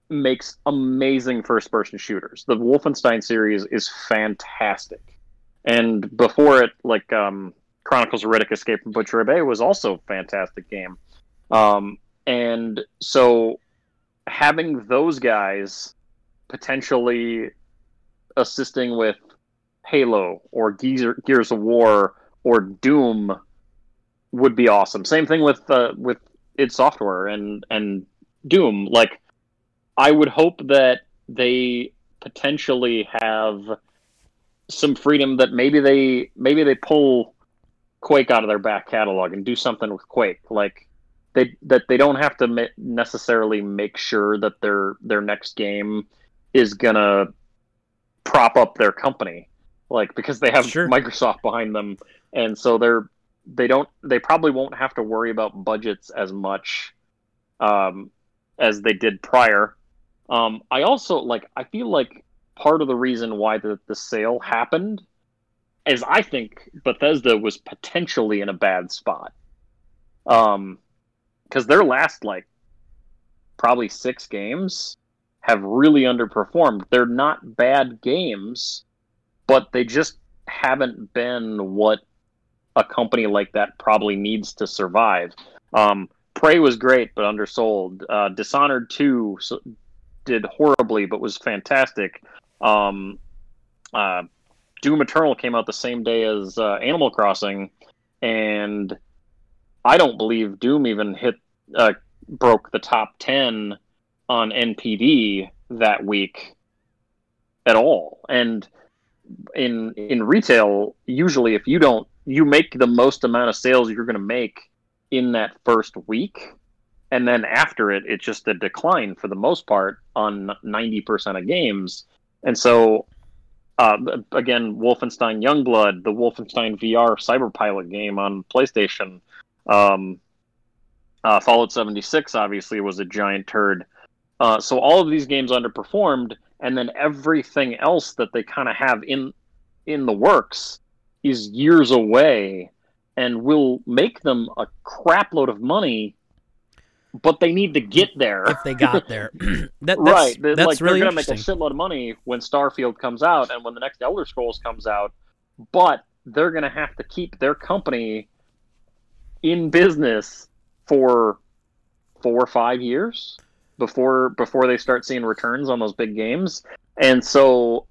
makes amazing first-person shooters. The Wolfenstein series is fantastic, and before it, like um, Chronicles of Riddick: Escape from Butcher Bay was also a fantastic game. Um, and so having those guys potentially assisting with Halo or Gears, of War or Doom would be awesome. Same thing with uh, with id Software and and Doom. Like, I would hope that they potentially have some freedom that maybe they maybe they pull Quake out of their back catalog and do something with Quake. Like they that they don't have to ma- necessarily make sure that their their next game is gonna prop up their company like because they have Sure. Microsoft behind them. And so they're they don't they probably won't have to worry about budgets as much um, as they did prior. Um, I also like I feel like part of the reason why the, the sale happened is I think Bethesda was potentially in a bad spot. Um because their last like probably six games have really underperformed. They're not bad games, but they just haven't been what a company like that probably needs to survive. Um, Prey was great, but undersold. Uh, Dishonored 2 so, did horribly, but was fantastic. Um, uh, Doom Eternal came out the same day as uh, Animal Crossing, and I don't believe Doom even hit uh, broke the top 10 on NPD that week at all. And in in retail, usually if you don't you make the most amount of sales you're going to make in that first week and then after it it's just a decline for the most part on 90% of games. And so uh, again, Wolfenstein Youngblood, the Wolfenstein VR Cyberpilot game on PlayStation, um, uh, Fallout 76 obviously was a giant turd. Uh, so all of these games underperformed, and then everything else that they kind of have in in the works is years away and will make them a crapload of money but they need to get there if they got there. [laughs] [clears throat] that, that's, right That's like really they're gonna make a shitload of money when starfield comes out and when the next elder scrolls comes out but they're gonna have to keep their company in business for four or five years before before they start seeing returns on those big games and so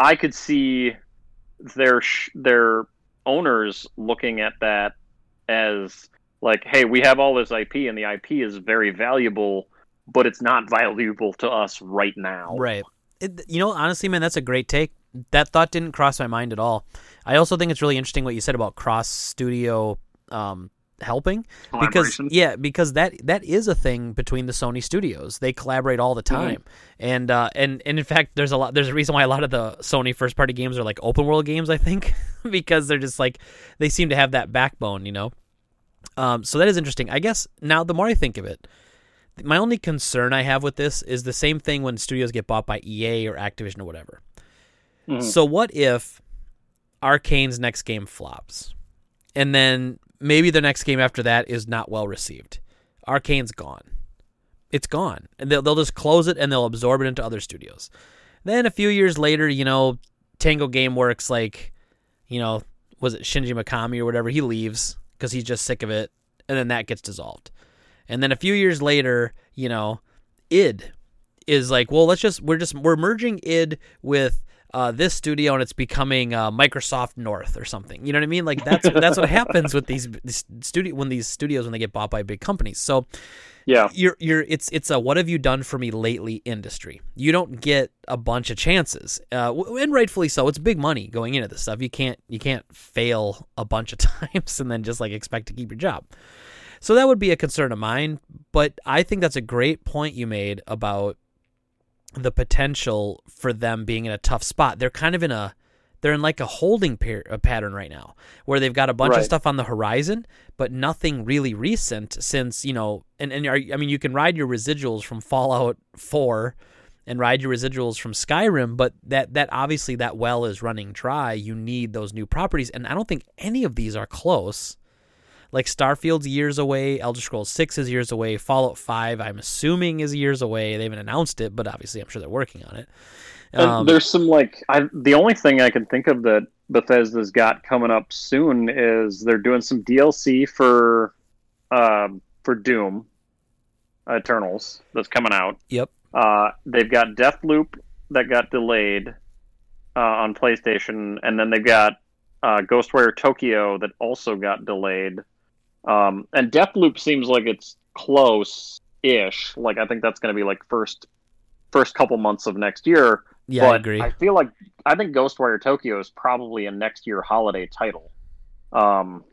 i could see their their owners looking at that as like hey we have all this ip and the ip is very valuable but it's not valuable to us right now Right. It, you know, honestly, man, that's a great take. That thought didn't cross my mind at all. I also think it's really interesting what you said about cross studio um, helping because yeah, because that that is a thing between the Sony studios. They collaborate all the Mm-hmm. time, and uh, and and in fact, there's a lot. There's a reason why a lot of the Sony first party games are like open world games. I think [laughs] because they're just like they seem to have that backbone, you know. Um, so that is interesting. I guess now the more I think of it, my only concern I have with this is the same thing when studios get bought by EA or Activision or whatever. Mhm. So what if Arkane's next game flops, and then maybe the next game after that is not well received? Arkane's gone. It's gone, and they'll they'll just close it and they'll absorb it into other studios. Then a few years later, you know, Tango GameWorks, like, you know, was it Shinji Mikami or whatever? He leaves because he's just sick of it, and then that gets dissolved. And then a few years later, you know, id is like, well, let's just we're just we're merging id with uh, this studio and it's becoming uh, Microsoft North or something. You know what I mean? Like that's that's what happens with these, these studio when these studios when they get bought by big companies. So yeah you're you're it's it's a what have you done for me lately industry. You don't get a bunch of chances, uh, and rightfully so. It's big money going into this stuff. You can't you can't fail a bunch of [laughs] times and then just like expect to keep your job. So that would be a concern of mine. But I think that's a great point you made about the potential for them being in a tough spot. They're kind of in a they're in like a holding a pattern right now where they've got a bunch of stuff on the horizon but nothing really recent since you know and, and are, i mean you can ride your residuals from fallout 4 and ride your residuals from skyrim but that that obviously that well is running dry. You need those new properties and i don't think any of these are close like starfield's years away elder scrolls 6 is years away fallout 5 i'm assuming is years away they haven't announced it but obviously i'm sure they're working on it Um, there's some like I the only thing I can think of that Bethesda's got coming up soon is they're doing some DLC for um, for Doom Eternals that's coming out. Yep. Uh, they've got Deathloop that got delayed uh, on PlayStation, and then they've got uh, Ghostwire Tokyo that also got delayed. Um, and Deathloop seems like it's close-ish. Like I think that's going to be like first first couple months of next year. yeah i agree I feel like I think Ghostwire Tokyo is probably a next year holiday title. Um,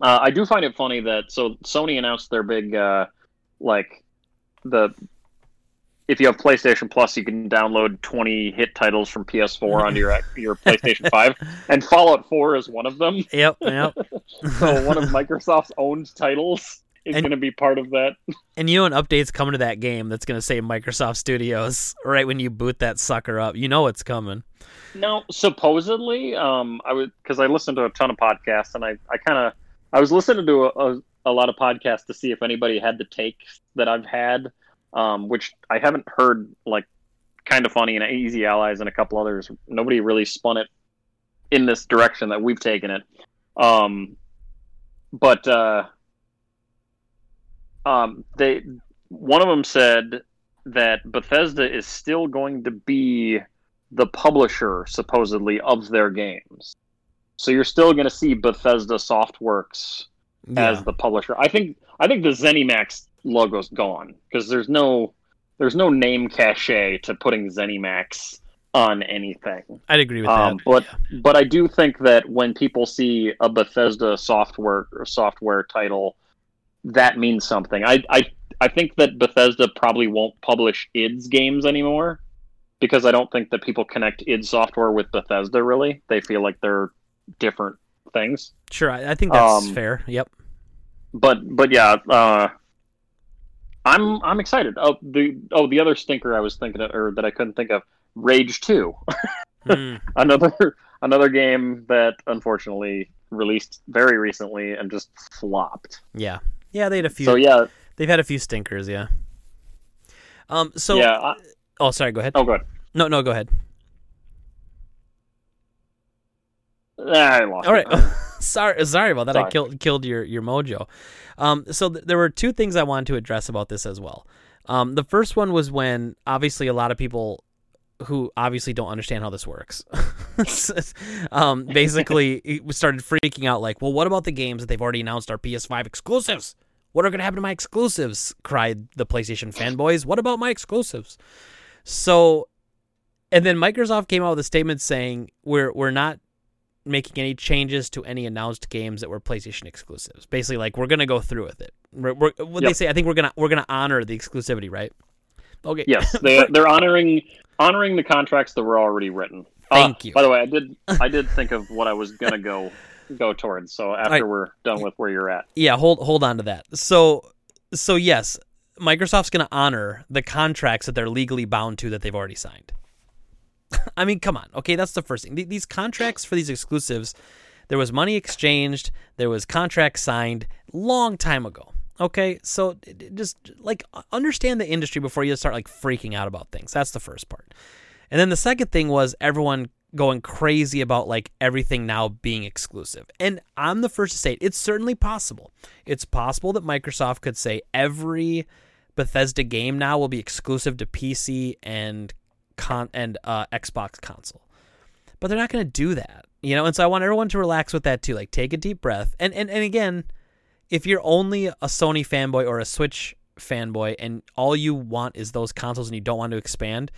uh, I do find it funny that so Sony announced their big uh, like the if you have PlayStation Plus, you can download 20 hit titles from PS4 onto your your [laughs] PlayStation 5, and Fallout 4 is one of them. yep [laughs] yep So one of Microsoft's owned titles is going to be part of that. And you know an update's coming to that game that's going to say Microsoft Studios right when you boot that sucker up. You know it's coming. No, supposedly, um, I was because I listened to a ton of podcasts, and I, I kind of, I was listening to a, a, a lot of podcasts to see if anybody had the takes that I've had, um, which I haven't heard. Like, Kinda Funny and Easy Allies and a couple others. Nobody really spun it in this direction that we've taken it. Um, but uh, um, they, one of them said that Bethesda is still going to be the publisher supposedly of their games. So you're still going to see Bethesda Softworks Yeah. as the publisher. I think I think the ZeniMax logo's gone because there's no there's no name cachet to putting ZeniMax on anything. I'd agree with Um, that. but but I do think that when people see a Bethesda software or software title, that means something. I I I think that Bethesda probably won't publish id's games anymore because I don't think that people connect id software with Bethesda. Really, they feel like they're different things. Sure, I, I think that's um, fair. Yep. But but yeah, uh, I'm I'm excited. Oh the oh the other stinker I was thinking of, or that I couldn't think of, Rage Two. [laughs] Mm. another another game that unfortunately released very recently and just flopped. Yeah, yeah, they had a few. So yeah, they've had a few stinkers. Yeah. Um. So. yeah. I, Oh, sorry. Go ahead. oh, good. No, no. Go ahead. I lost. All right. Sorry, sorry about that. I killed killed your your mojo. Um, so th- there were two things I wanted to address about this as well. Um, the first one was when obviously a lot of people who obviously don't understand how this works, [laughs] um, basically [laughs] started freaking out like, well, what about the games that they've already announced are PS5 exclusives? What are going to happen to my exclusives? Cried the PlayStation fanboys. What about my exclusives? So, and then Microsoft came out with a statement saying we're we're not making any changes to any announced games that were PlayStation exclusives. Basically, like we're gonna go through with it. We're, we're, what they say, I think we're gonna we're gonna honor the exclusivity, right? Okay. Yes, [laughs] they they're honoring honoring the contracts that were already written. Thank Uh, you. By the way, I did [laughs] I did think of what I was gonna go go towards. So after right. we're done with where you're at, Yeah. Hold hold on to that. So so yes, Microsoft's gonna honor the contracts that they're legally bound to that they've already signed. [laughs] I mean, come on. Okay, that's the first thing. Th- These contracts for these exclusives, there was money exchanged, there was contracts signed long time ago. Okay, so just like understand the industry before you start like freaking out about things. That's the first part. And then the second thing was everyone going crazy about like everything now being exclusive. And I'm the first to say it, it's certainly possible. It's possible that Microsoft could say every Bethesda game now will be exclusive to PC and con and uh, Xbox console. But they're not going to do that, you know. And so I want everyone to relax with that too. Like take a deep breath. And and and again, if you're only a Sony fanboy or a Switch fanboy and all you want is those consoles and you don't want to expand,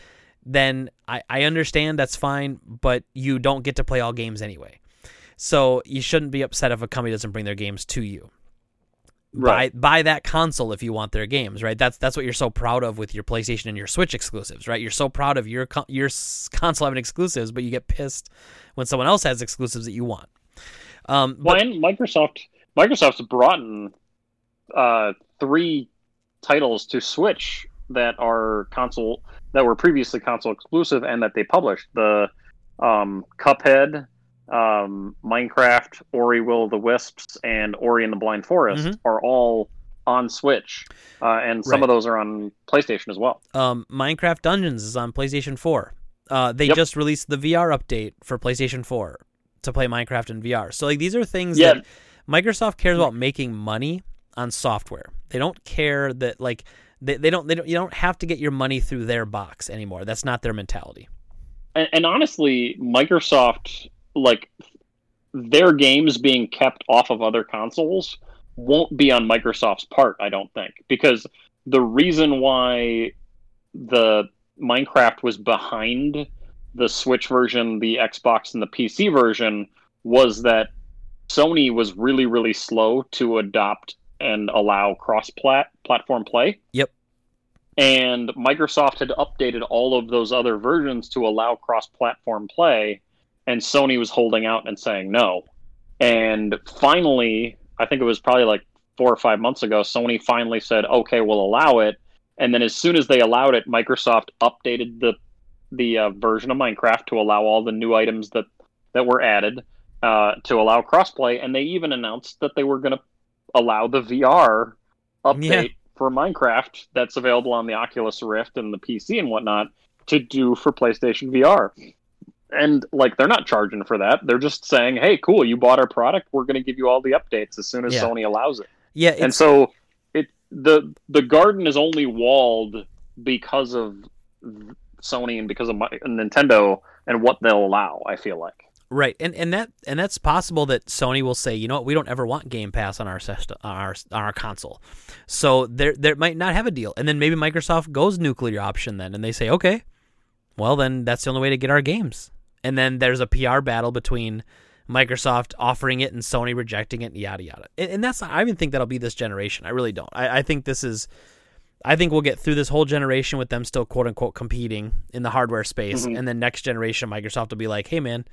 then I, I understand that's fine, but you don't get to play all games anyway. So you shouldn't be upset if a company doesn't bring their games to you. Right. Buy buy that console if you want their games, right? That's that's what you're so proud of with your PlayStation and your Switch exclusives, right? You're so proud of your your console having exclusives, but you get pissed when someone else has exclusives that you want. Um, well, but and Microsoft Microsoft's brought in uh, three titles to Switch that are console that were previously console exclusive and that they published the um, Cuphead, um, Minecraft, Ori Will of the Wisps, and Ori and the Blind Forest Mhm. are all on Switch, uh, and some Right. of those are on PlayStation as well. um, Minecraft Dungeons is on PlayStation 4. Uh, they Yep. just released the VR update for PlayStation 4 to play Minecraft in VR. So like these are things Yeah. that Microsoft cares about making money on software. They don't care that like they, they don't they don't you don't have to get your money through their box anymore. That's not their mentality. and, and honestly, Microsoft like their games being kept off of other consoles won't be on Microsoft's part, I don't think, because the reason why the Minecraft was behind the Switch version, the Xbox, and the PC version was that Sony was really, really slow to adopt and allow cross platform play. Yep. And Microsoft had updated all of those other versions to allow cross platform play, and Sony was holding out and saying no. And finally, I think it was probably like four or five months ago, Sony finally said, okay, we'll allow it. And then as soon as they allowed it, Microsoft updated the the uh, version of Minecraft to allow all the new items that that were added uh, to allow crossplay, and they even announced that they were going to allow the VR update Yeah. for Minecraft that's available on the Oculus Rift and the PC and whatnot to do for PlayStation VR. And like they're not charging for that; they're just saying, "Hey, cool, you bought our product. We're going to give you all the updates as soon as Yeah. Sony allows it." Yeah, and so it the the garden is only walled because of Sony and because of my, Nintendo and what they'll allow. I feel like. right, and and that and that's possible that Sony will say, you know what, we don't ever want Game Pass on our system, on our on our console, so there there might not have a deal, and then maybe Microsoft goes nuclear option then, and they say, okay, well then that's the only way to get our games, and then there's a PR battle between Microsoft offering it and Sony rejecting it, yada yada, and, and that's I even think that'll be this generation. I really don't. I, I think this is. I think we'll get through this whole generation with them still quote unquote competing in the hardware space, Mhm. and then next generation Microsoft will be like, "Hey man,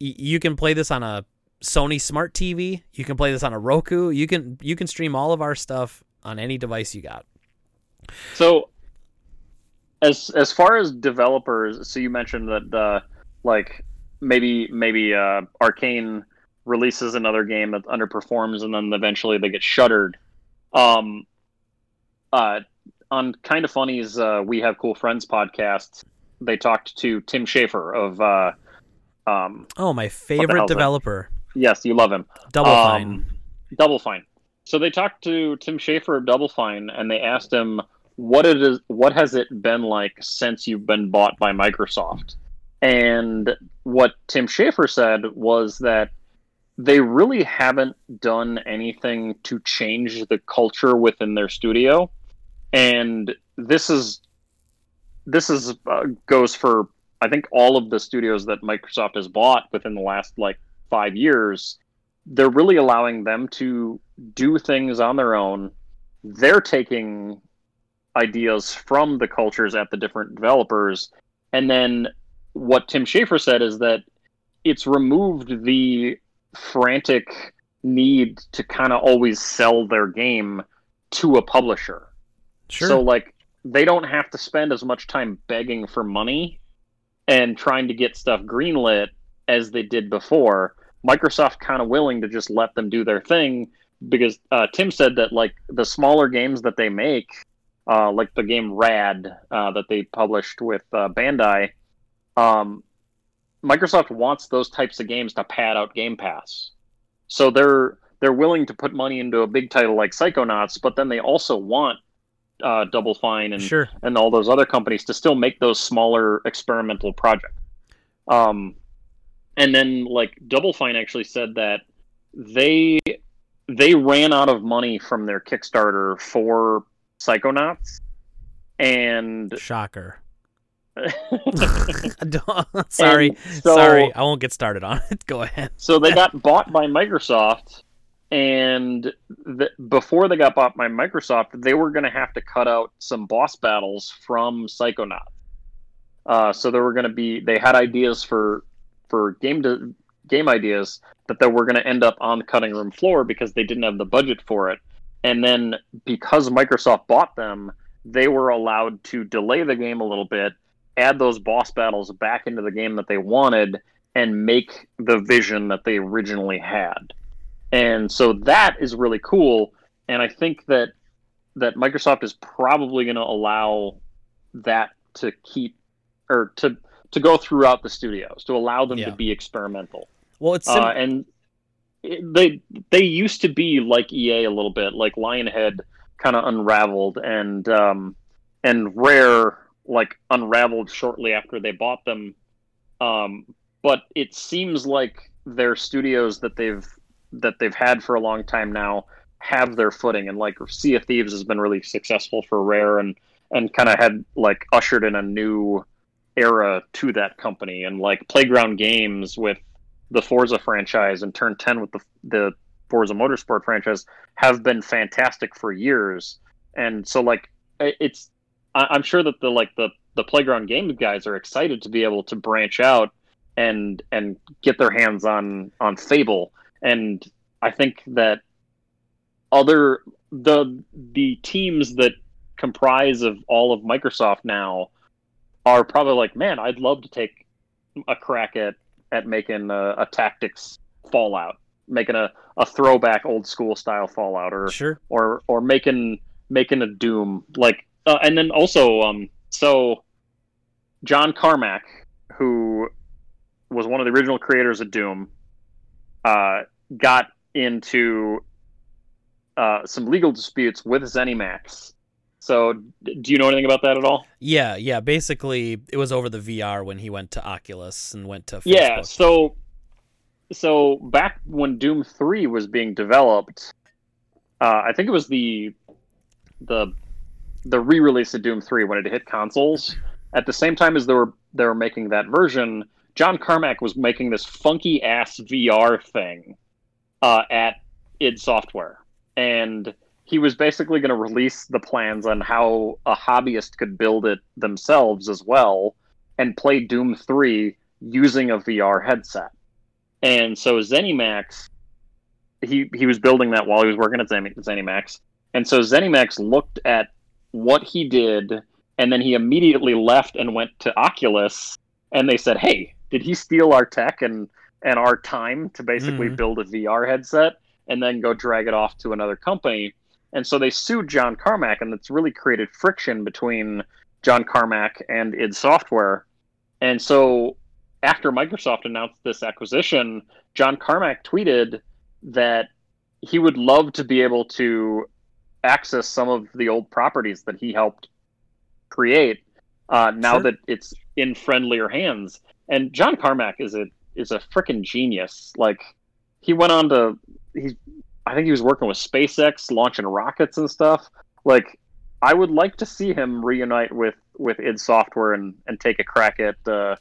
y- you can play this on a Sony Smart TV, you can play this on a Roku, you can you can stream all of our stuff on any device you got." So, as as far as developers, so you mentioned that uh, like maybe maybe uh, Arkane releases another game that underperforms, and then eventually they get shuttered. Um, uh, on Kinda Funny's uh, we have cool friends podcast, they talked to Tim Schafer of uh, um, oh my favorite developer. Yes, you love him. Double um, Fine. Double Fine. So they talked to Tim Schafer of Double Fine, and they asked him what it is. What has it been like since you've been bought by Microsoft? And what Tim Schafer said was that they really haven't done anything to change the culture within their studio. And this is this is uh, goes for i think all of the studios that microsoft has bought within the last like 5 years. They're really allowing them to do things on their own. They're taking ideas from the cultures at the different developers. And then what tim schafer said is that it's removed the frantic need to kind of always sell their game to a publisher. Sure. So like they don't have to spend as much time begging for money and trying to get stuff greenlit as they did before. Microsoft kind of willing to just let them do their thing because uh, Tim said that like the smaller games that they make, uh, like the game Rad uh, that they published with uh, Bandai, um, Microsoft wants those types of games to pad out Game Pass. So they're they're willing to put money into a big title like Psychonauts, but then they also want uh, Double Fine and sure. and all those other companies to still make those smaller experimental projects. Um, and then like Double Fine actually said that they they ran out of money from their Kickstarter for Psychonauts, and shocker. [laughs] [laughs] sorry, so, sorry, I won't get started on it. [laughs] Go ahead. so they got bought by Microsoft, and the, before they got bought by Microsoft, they were going to have to cut out some boss battles from Psychonauts. Uh, so there were going to be they had ideas for for game game ideas that they were going to end up on the cutting room floor because they didn't have the budget for it. And then because Microsoft bought them, they were allowed to delay the game a little bit add those boss battles back into the game that they wanted and make the vision that they originally had. And so that is really cool. And I think that that Microsoft is probably going to allow that to keep or to to go throughout the studios to allow them yeah. to be experimental. Well, it's sim- uh, and it, they they used to be like EA a little bit, like Lionhead kind of unraveled and um, and Rare like unraveled shortly after they bought them. Um, but it seems like their studios that they've that they've had for a long time now have their footing, and like Sea of Thieves has been really successful for Rare, and and kind of had like ushered in a new era to that company, and like Playground Games with the Forza franchise and Turn Ten with the the Forza Motorsport franchise have been fantastic for years, and so like it's I, am sure that the like the the playground game guys are excited to be able to branch out and and get their hands on on Fable. And I think that other the the teams that comprise of all of Microsoft now are probably like, man, I'd love to take a crack at at making a, a tactics Fallout, making a, a throwback old school style Fallout, or sure. or or making making a Doom. Like uh, and then also, um, so John Carmack, who was one of the original creators of Doom, uh, got into uh, some legal disputes with ZeniMax. So, do you know anything about that at all? Yeah, yeah. Basically, it was over the VR when he went to Oculus and went to Facebook. yeah. So, so back when Doom Three was being developed, uh, I think it was the the the re-release of Doom 3 when it hit consoles. At the same time as they were they were making that version, John Carmack was making this funky ass VR thing uh, at id Software, and he was basically going to release the plans on how a hobbyist could build it themselves as well and play Doom 3 using a VR headset. And so ZeniMax, he he was building that while he was working at ZeniMax, and so ZeniMax looked at what he did, and then he immediately left and went to Oculus, and they said, "Hey, did he steal our tech and and our time to basically Mhm. build a VR headset and then go drag it off to another company? And so they sued John Carmack, and it's really created friction between John Carmack and id Software. And so after Microsoft announced this acquisition, John Carmack tweeted that he would love to be able to access some of the old properties that he helped create uh, now Sure. that it's in friendlier hands. And John Carmack is a is a freaking genius. Like he went on to he I think he was working with SpaceX launching rockets and stuff. Like I would like to see him reunite with with id Software and and take a crack at uh,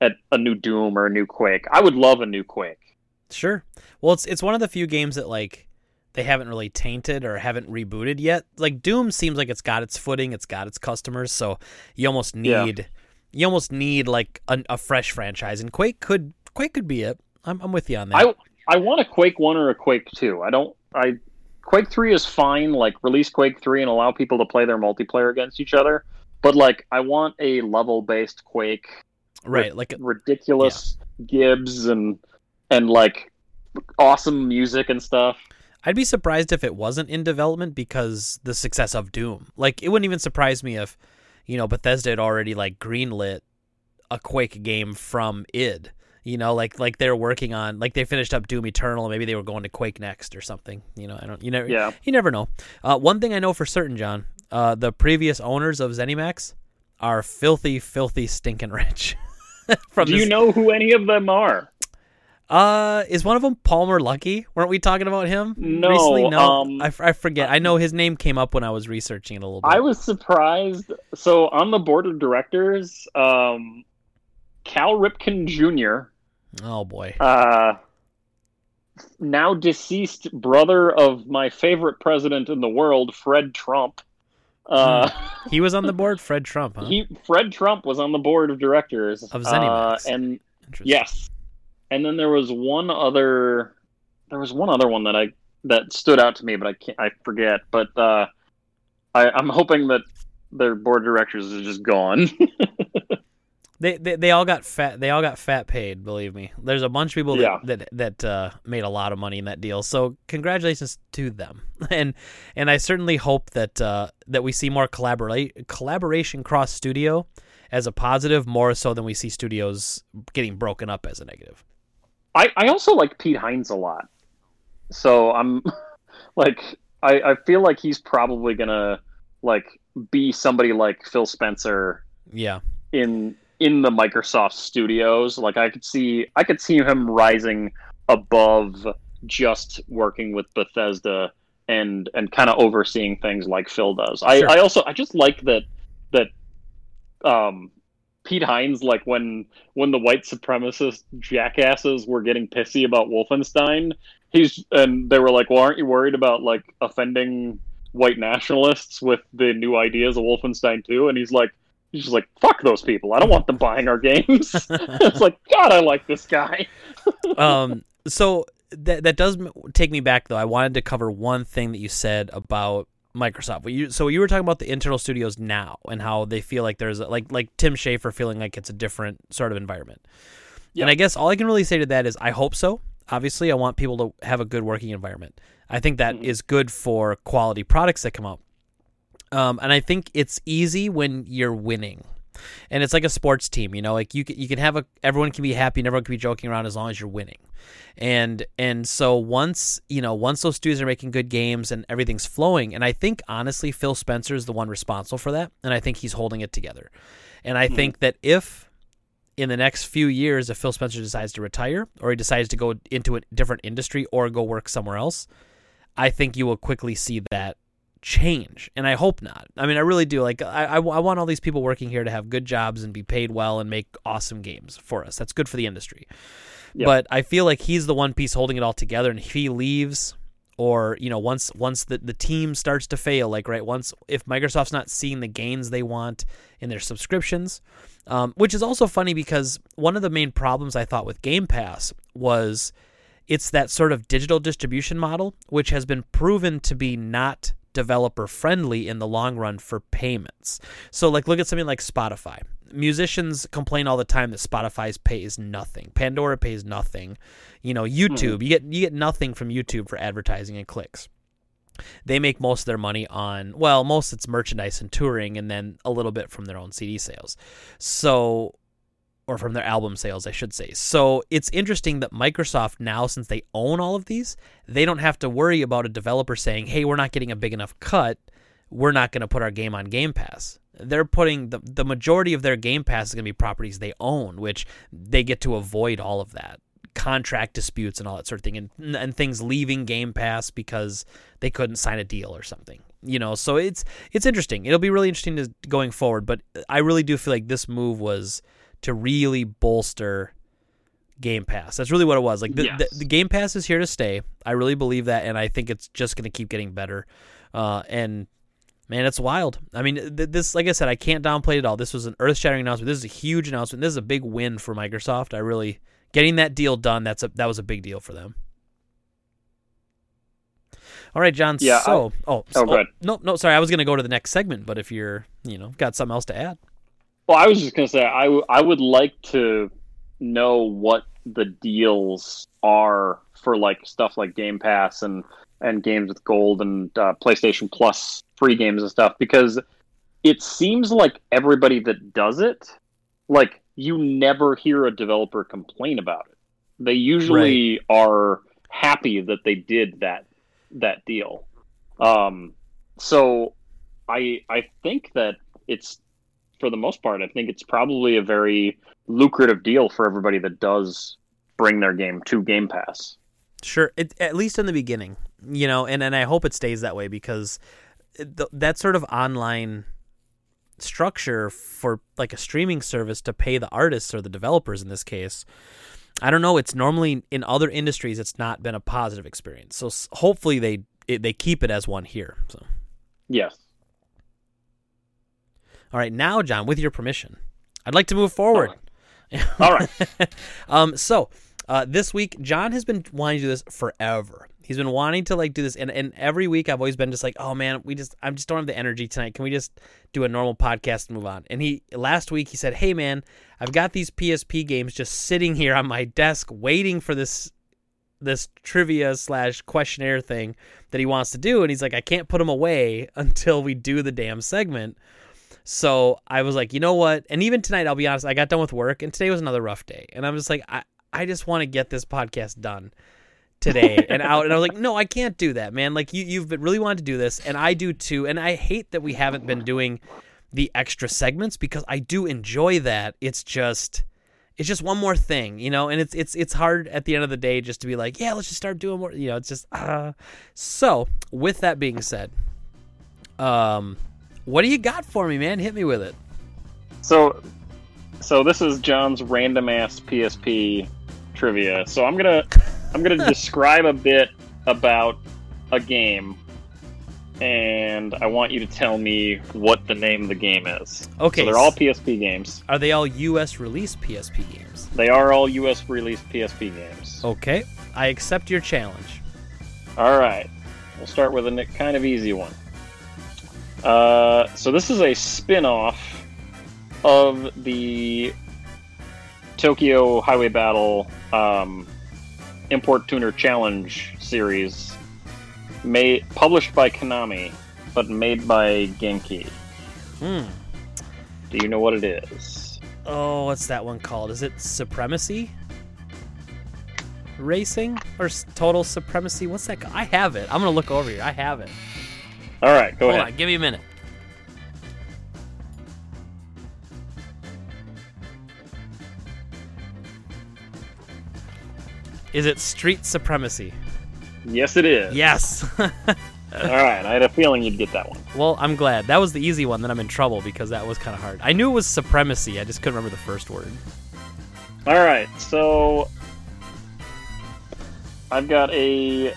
at a new Doom or a new Quake. I would love a new Quake. Sure. Well, it's it's one of the few games that like they haven't really tainted or haven't rebooted yet. Like Doom seems like it's got its footing, it's got its customers, so you almost Yeah. need you almost need like a, a fresh franchise, and Quake could Quake could be it. I'm I'm with you on that. I I want a Quake one or a Quake two. I don't. I Quake three is fine. Like release Quake three and allow people to play their multiplayer against each other. But like, I want a level based Quake, right, like ridiculous gibs and and like awesome music and stuff. I'd be surprised if it wasn't in development because the success of Doom. Like it wouldn't even surprise me if, you know, Bethesda had already like greenlit a Quake game from id. You know, like like they're working on like they finished up Doom Eternal and maybe they were going to Quake next or something. You know, I don't you never Yeah. you never know. Uh, one thing I know for certain, John, uh, the previous owners of ZeniMax are filthy, filthy, stinking rich. [laughs] from Do this, you know who any of them are? Uh, is one of them Palmer Luckey? Weren't we talking about him No, recently? No, um, I, f- I forget. I know his name came up when I was researching it a little bit. I was surprised. So on the board of directors, um, Cal Ripken Jr. oh boy, uh, now deceased brother of my favorite president in the world, Fred Trump. Uh, [laughs] he was on the board. Fred Trump, huh? he Fred Trump was on the board of directors Of uh, and yes, and then there was one other. There was one other one that I that stood out to me, but I can't. I forget. But uh, I, I'm hoping that their board of directors is just gone. [laughs] They, they they all got fat. They all got fat paid. Believe me. There's a bunch of people that Yeah. that that uh, made a lot of money in that deal. So congratulations to them. [laughs] And and I certainly hope that uh, that we see more collaborate collaboration cross studio as a positive, more so than we see studios getting broken up as a negative. I, I also like Pete Hines a lot. So I'm [laughs] like I, I feel like he's probably gonna like be somebody like Phil Spencer Yeah. in in the Microsoft studios. Like I could see I could see him rising above just working with Bethesda and and kind of overseeing things like Phil does. I, Sure. I also I just like that that um Pete Hines like when when the white supremacist jackasses were getting pissy about Wolfenstein, he's and they were like, "Well, aren't you worried about like offending white nationalists with the new ideas of Wolfenstein 2?" And he's like he's just like, "Fuck those people. I don't want them buying our games." [laughs] it's like, "God, I like this guy." [laughs] um, so that that does take me back though. I wanted to cover one thing that you said about Microsoft. You, so you were talking about the internal studios now and how they feel like there's a, like like Tim Schafer feeling like it's a different sort of environment. Yeah. And I guess all I can really say to that is I hope so. Obviously, I want people to have a good working environment. I think that is Mhm. good for quality products that come out. Um, and I think it's easy when you're winning and it's like a sports team you know like you can, you can have a everyone can be happy and everyone can be joking around as long as you're winning and and so once you know once those studios are making good games and everything's flowing and i think honestly phil spencer is the one responsible for that and i think he's holding it together and i Mhm. think that if in the next few years if phil spencer decides to retire or he decides to go into a different industry or go work somewhere else i think you will quickly see that change and i hope not. I mean i really do. Like I, I, I want all these people working here to have good jobs and be paid well and make awesome games for us. That's good for the industry. Yeah. but i feel like he's the one piece holding it all together and if he leaves or you know once once the, the team starts to fail like right once if microsoft's not seeing the gains they want in their subscriptions um, which is also funny because one of the main problems i thought with game pass was it's that sort of digital distribution model which has been proven to be not developer friendly in the long run for payments. So like look at something like Spotify. musicians complain all the time that Spotify pays nothing, Pandora pays nothing, you know, hmm. YouTube you get you get nothing from YouTube for advertising and clicks. They make most of their money on well, most it's merchandise and touring, and then a little bit from their own CD sales. So or from their album sales, I should say. So it's interesting that Microsoft now, since they own all of these, they don't have to worry about a developer saying, "Hey, we're not getting a big enough cut. We're not going to put our game on Game Pass." They're putting the the majority of their Game Pass is going to be properties they own, which they get to avoid all of that contract disputes and all that sort of thing, and and things leaving Game Pass because they couldn't sign a deal or something. You know, so it's it's interesting. It'll be really interesting to, going forward, but I really do feel like this move was to really bolster Game Pass. That's really what it was. Like the, Yes. the, the Game Pass is here to stay. I really believe that, and I think it's just going to keep getting better. Uh, and man, it's wild. I mean, th- this, like I said, I can't downplay it at all. This was an earth-shattering announcement. This is a huge announcement. This is a big win for Microsoft. I really getting that deal done. That's a that was a big deal for them. All right, John. Yeah, So, oh, so, go ahead. no, no, sorry. I was going to go to the next segment, but if you're, you know, got something else to add. Well, I was just gonna say I, w- I would like to know what the deals are for like stuff like Game Pass and and games with gold and uh, PlayStation Plus free games and stuff because it seems like everybody that does it, like you never hear a developer complain about it. They usually are happy that they did that that deal. Um, so I I think that it's for the most part, I think it's probably a very lucrative deal for everybody that does bring their game to Game Pass. Sure, it, at least in the beginning, you know, and, and I hope it stays that way because th- that sort of online structure for like a streaming service to pay the artists or the developers in this case, I don't know. It's normally in other industries, it's not been a positive experience. So hopefully they they keep it as one here. So Yes. All right, now John, with your permission, I'd like to move forward. All right. [laughs] um, so uh, this week, John has been wanting to do this forever. He's been wanting to like do this, and, and every week I've always been just like, oh man, we just I just don't have the energy tonight. Can we just do a normal podcast and move on? And he last week he said, hey man, I've got these PSP games just sitting here on my desk waiting for this this trivia slash questionnaire thing that he wants to do, and he's like, I can't put them away [laughs] until we do the damn segment. So I was like, you know what? And even tonight, I'll be honest, I got done with work, and today was another rough day. And I'm just like, I, I just want to get this podcast done today [laughs] and out. And I was like, no, I can't do that, man. Like you, you've been really wanted to do this, and I do too. And I hate that we haven't been doing the extra segments because I do enjoy that. It's just, it's just one more thing, you know. And it's it's it's hard at the end of the day just to be like, yeah, let's just start doing more. You know, it's just. Uh. So with that being said, um, what do you got for me, man? Hit me with it. So, so this is John's random ass PSP trivia. So I'm gonna [laughs] I'm gonna describe a bit about a game, and I want you to tell me what the name of the game is. Okay, So they're all PSP games. Are they all U.S. release PSP games? They are all U.S. released PSP games. Okay, I accept your challenge. All right, we'll start with a kind of easy one. Uh, so this is a spin-off of the Tokyo Highway Battle um, Import Tuner Challenge series, made published by Konami, but made by Genki. Hmm. Do you know what it is? Oh, what's that one called? Is it Supremacy? Racing or Total Supremacy? What's that? ca- I have it. I'm gonna look over here. I have it. All right, go Hold ahead. on, give me a minute. Is it Street Supremacy? Yes, it is. Yes. [laughs] All right, I had a feeling you'd get that one. well, I'm glad. That was the easy one. Then I'm in trouble because that was kind of hard. I knew it was Supremacy. I just couldn't remember the first word. All right, so I've got a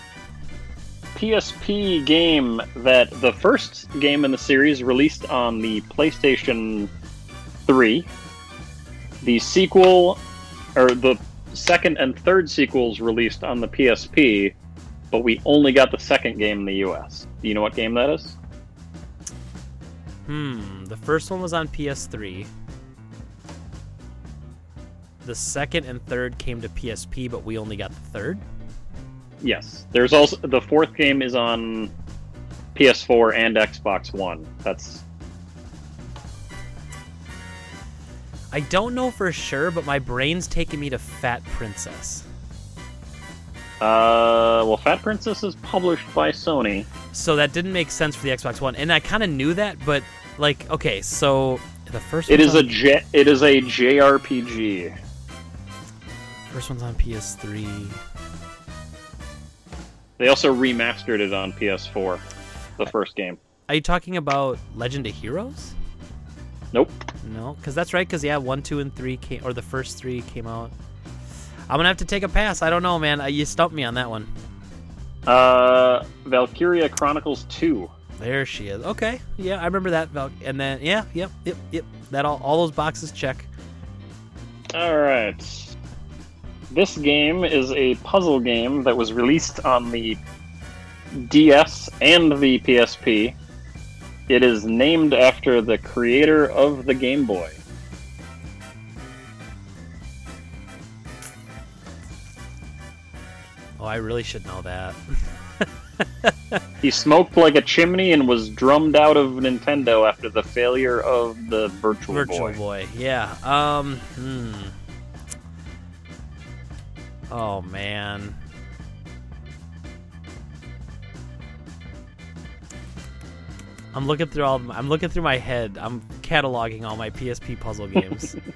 PSP game that the first game in the series released on the PlayStation 3. The sequel, or the second and third sequels released on the PSP, but we only got the second game in the US. Do you know what game that is? Hmm. The first one was on PS3. the second and third came to PSP, but we only got the third. Yes, there's also the fourth game is on PS4 and Xbox One. That's I don't know for sure, but my brain's taking me to Fat Princess. uh, well, Fat Princess is published by Sony. So that didn't make sense for the Xbox One, and I kind of knew that, but like, okay, so the first it is a on, J- it is a JRPG. first one's on PS3. They also remastered it on PS4. The first game. Are you talking about Legend of Heroes? Nope. No, because that's right. Because yeah, one, two, and three came, or the first three came out. I'm gonna have to take a pass. I don't know, man. Uh, You stumped me on that one. Uh, Valkyria Chronicles 2. There she is. Okay, yeah, I remember that. Val- and then yeah, yep, yep, yep. That all, all those boxes check. All right. This game is a puzzle game that was released on the DS and the PSP. It is named after the creator of the Game Boy. Oh, I really should know that. [laughs] He smoked like a chimney and was drummed out of Nintendo after the failure of the Virtual, boy. Virtual Boy. Boy. Yeah. Um. Hmm. Oh man. I'm looking through all. I'm looking through my head. I'm cataloging all my PSP puzzle games. [laughs]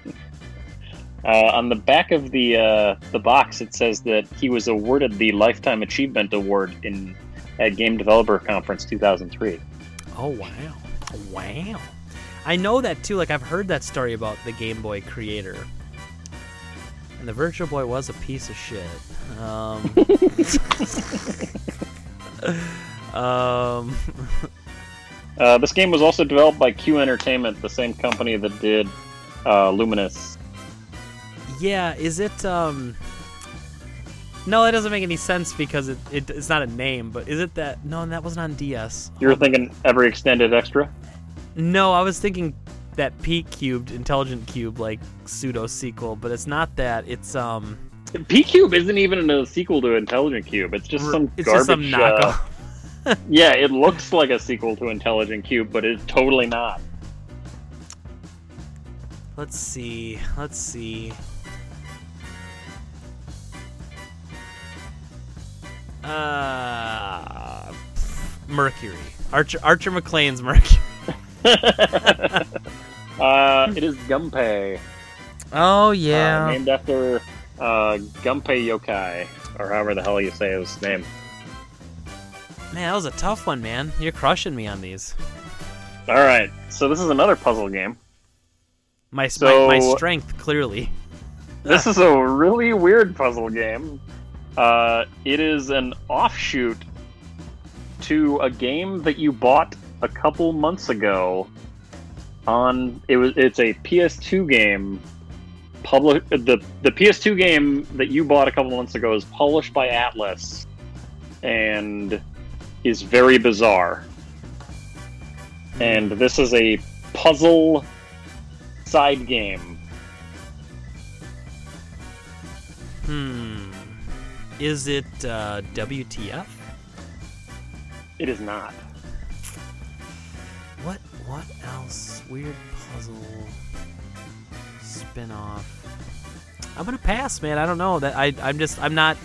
Uh, on the back of the uh, the box, it says that he was awarded the Lifetime Achievement Award in at Game Developer Conference 2003. oh wow, wow. I know that too. Like I've heard that story about the Game Boy creator. And the Virtual Boy was a piece of shit. Um. [laughs] um. [laughs] Uh, this game was also developed by Q Entertainment, the same company that did uh, Lumines. Yeah, is it um No, that doesn't make any sense because it, it it's not a name, but is it that No, that wasn't on DS. You were thinking every extended extra? No, I was thinking that P cubed intelligent qube like pseudo sequel, but it's not that. It's um P Cube isn't even a sequel to Intelligent Qube. It's just some it's garbage. just some uh, knockoff. [laughs] yeah, it looks like a sequel to Intelligent Qube, but it's totally not. Let's see. Let's see. Uh Mercury. Archer Archer McLean's Mercury. [laughs] [laughs] uh, it is Gunpei, Oh uh, yeah. named after uh, Gunpei Yokoi, or however the hell you say his name. Man, that was a tough one, man. You're crushing me on these. All right, so this is another puzzle game. My So- my, my strength clearly. This [laughs] is a really weird puzzle game. Uh, it is an offshoot to a game that you bought a couple months ago. On it was it's a PS2 game. Public the the PS2 game that you bought a couple months ago is published by Atlus, and is very bizarre. And this is a puzzle side game. Hmm. Is it uh, WTF? It is not. What what else? Weird puzzle spin-off. I'm gonna pass, man. I don't know. That I I'm just I'm not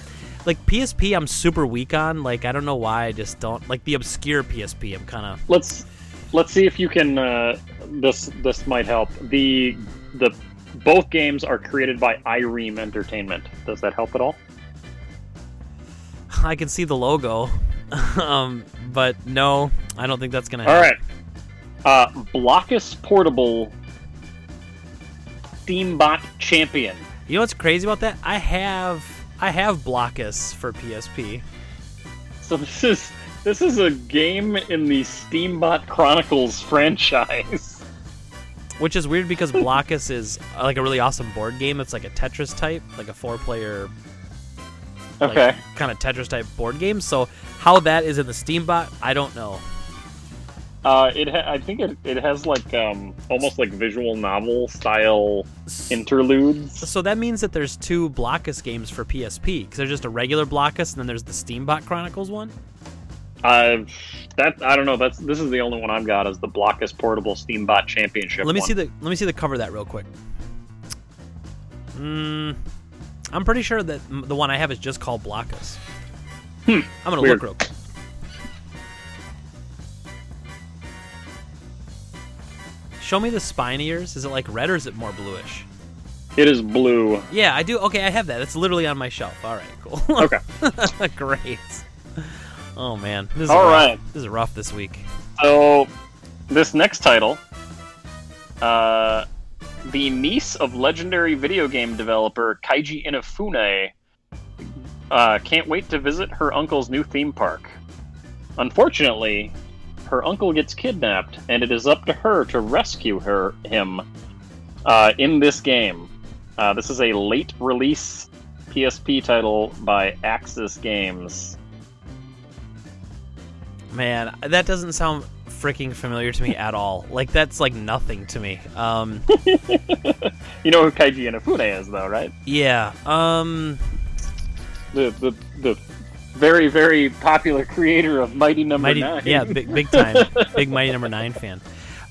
like PSP. I'm super weak on. Like I don't know why. I just don't like the obscure PSP. I'm kind of let's let's see if you can uh, this this might help the the both games are created by Irem Entertainment. Does that help at all? I can see the logo, [laughs] um, but no, I don't think that's gonna. All Happen. right. Uh, Blokus Portable Steambot Champion. You know what's crazy about that? I have I have Blokus for PSP. So this is this is a game in the Steambot Chronicles [laughs] franchise. Which is weird because Blokus is uh, like a really awesome board game. It's like a Tetris type, like a four player like, Okay. kind of Tetris type board game. So how that is in the Steambot, I don't know. Uh, it ha- I think it, it has like um almost like visual novel style interludes. So that means that there's two Blokus games for PSP because there's just a regular Blokus and then there's the Steambot Chronicles one. Uh, that I don't know. That's this is the only one I've got is the Blokus Portable Steambot Championship. Let me one. see the let me see the cover of that real quick. Mm, I'm pretty sure that the one I have is just called Blokus. I'm gonna weird. look real quick. Show me the spine ears. Is it like red or is it more bluish? It is blue. Yeah, I do. Okay, I have that. It's literally on my shelf. All right, cool. [laughs] Okay. Great. Oh man, this is All rough. right. This is rough this week. So, this next title, uh, the niece of legendary video game developer Keiji Inafune, uh, can't wait to visit her uncle's new theme park. Unfortunately, her uncle gets kidnapped, and it is up to her to rescue her him uh, in this game. Uh, this is a late release PSP title by Aksys Games. Man, that doesn't sound freaking familiar to me at all. Like that's like nothing to me. Um, [laughs] You know who Keiji Inafune is, though, right? yeah. Um, the the the very very popular creator of Mighty Number mighty, Nine. yeah, big big time, [laughs] big mighty number nine fan.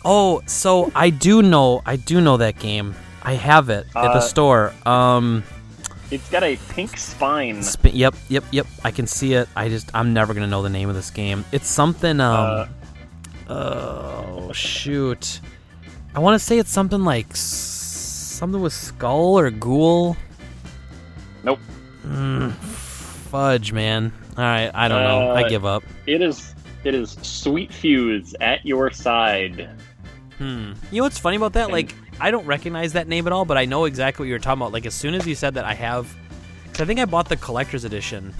Oh, so I do know, I do know that game. I have it at the Uh, store. Um, it's got a pink spine. Sp- yep, yep, yep. I can see it. I just I'm never gonna know the name of this game. It's something. Um. oh shoot. I want to say it's something like s- something with skull or ghoul. Nope. Mm, fudge, man. All right, I don't know. I Uh, give up. It is it is Sweet Fuse at your side. Hmm. You know what's funny about that? Like, I don't recognize that name at all, but I know exactly what you were talking about. Like, as soon as you said that, I have. Cause I think I bought the collector's edition.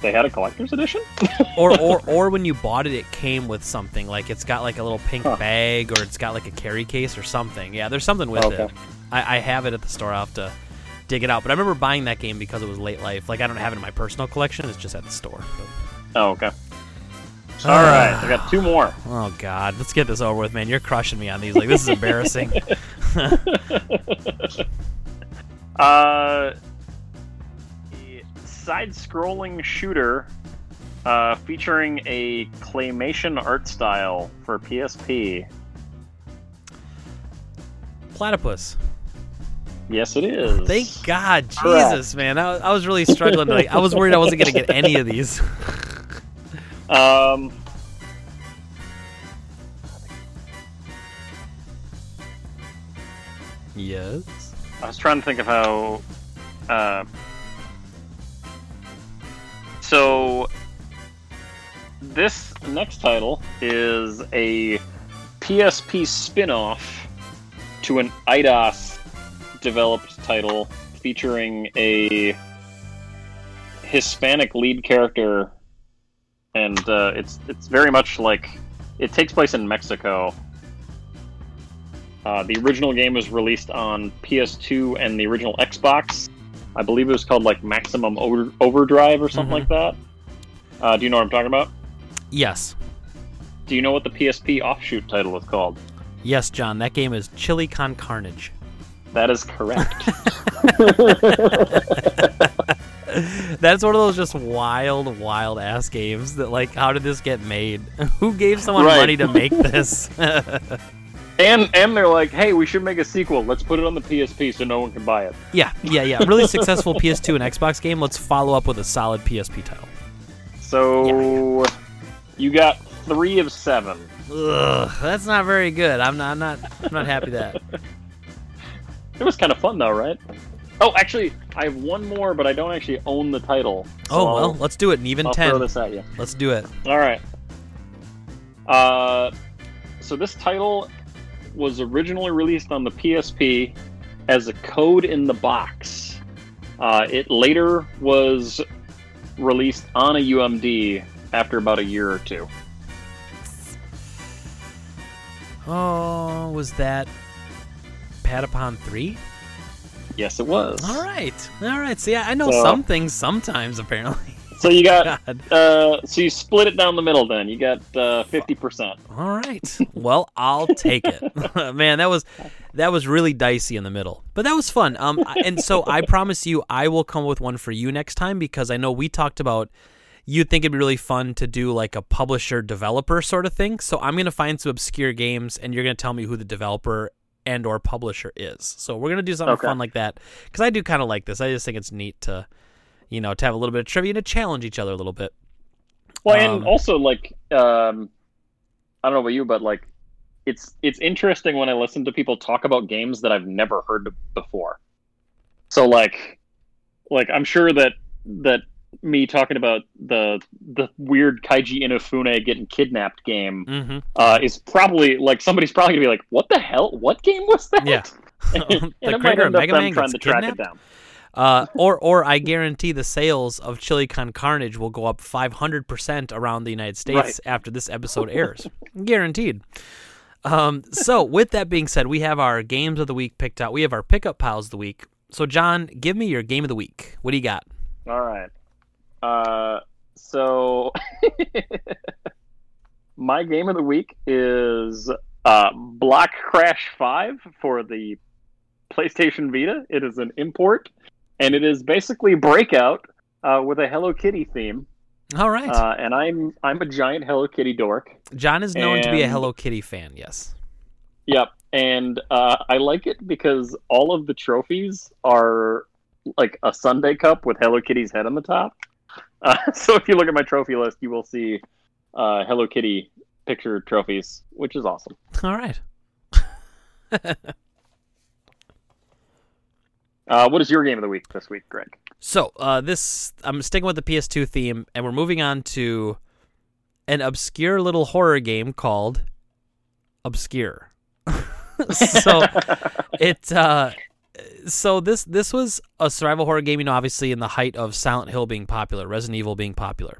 They had a collector's edition. [laughs] or or or when you bought it, it came with something like it's got like a little pink Huh. bag, or it's got like a carry case or something. Yeah, there's something with Okay. it. I, I have it at the store. I'll have to dig it out. But I remember buying that game because it was late life. Like I don't have it in my personal collection. It's just at the store. But- Oh, okay. All right, I got two more. oh God, let's get this over with, man. You're crushing me on these. Like this is embarrassing. [laughs] [laughs] Uh, side-scrolling shooter uh, featuring a claymation art style for PSP. Platypus. Yes, it is. Thank God, Correct. Jesus, man. I, I was really struggling. Like, I was worried I wasn't gonna get [laughs] any of these. Um, yes. I was trying to think of how. Uh, so, this next title is a PSP spin off to an Eidos developed title featuring a Hispanic lead character, and uh, it's it's very much like it takes place in Mexico. Uh, the original game was released on PS2 and the original Xbox. I believe it was called like Maximum Over- Overdrive or something Mhm. like that. Uh, do you know what I'm talking about? Yes. Do you know what the PSP offshoot title was called? Yes, John. That game is Chili Con Carnage. That is correct. [laughs] [laughs] That's one of those just wild, wild ass games that like, how did this get made? [laughs] Who gave someone Right. money to make this? and and they're like, hey, we should make a sequel. Let's put it on the PSP so no one can buy it. yeah, yeah, yeah. Really successful PS2 and Xbox game. Let's follow up with a solid PSP title. So you got three of seven. Ugh, that's not very good. I'm not, I'm not, I'm not happy that. It was kind of fun though, right? Oh, actually, I have one more, but I don't actually own the title. So Oh I'll- well, let's do it. An even I'll throw ten. this at you. Let's do it. All right. Uh, so this title was originally released on the PSP as a code in the box. Uh, it later was released on a UMD after about a year or two. Oh, was that Patapon three? Yes, it was. All right, all right. See, I know So- some things sometimes. Apparently. [laughs] So you got [laughs] uh, so you split it down the middle. Then you got uh, fifty percent. All right. Well, I'll take it. [laughs] Man, that was that was really dicey in the middle, but that was fun. Um, and so I promise you, I will come with one for you next time because I know we talked about you'd think it'd be really fun to do like a publisher developer sort of thing. So I'm gonna find some obscure games, and you're gonna tell me who the developer and or publisher is. So we're gonna do something Okay. fun like that because I do kind of like this. I just think it's neat to, you know, to have a little bit of trivia and to challenge each other a little bit. Well, Um, and also like um, I don't know about you, but like it's it's interesting when I listen to people talk about games that I've never heard before. So like like I'm sure that that me talking about the the weird Keiji Inafune getting kidnapped game Mm-hmm. uh, is probably like somebody's probably gonna be like, "What the hell? What game was that?" Yeah. [laughs] [laughs] and the might creator of Mega Man trying to track kidnapped? it down. Uh, or or I guarantee the sales of Chili Con Carnage will go up 500% around the United States Right. after this episode airs. [laughs] Guaranteed. Um, so with that being said, we have our games of the week picked out. We have our pickup piles of the week. So John, give me your game of the week. What do you got? All right. Uh, so [laughs] my game of the week is uh, Block Crash Five for the PlayStation Vita. It is an import, and it is basically Breakout uh, with a Hello Kitty theme. All right. Uh, and I'm I'm a giant Hello Kitty dork. John is known to be a Hello Kitty fan. Yes. Yep, and uh, I like it because all of the trophies are like a sundae cup with Hello Kitty's head on the top. Uh, [laughs] so if you look at my trophy list, you will see uh, Hello Kitty picture trophies, which is awesome. All right. [laughs] Uh, what is your game of the week this week, Greg? So uh, this I'm sticking with the PS2 theme, and we're moving on to an obscure little horror game called Obscure. [laughs] so it uh, so this this was a survival horror game, you know, obviously in the height of Silent Hill being popular, Resident Evil being popular,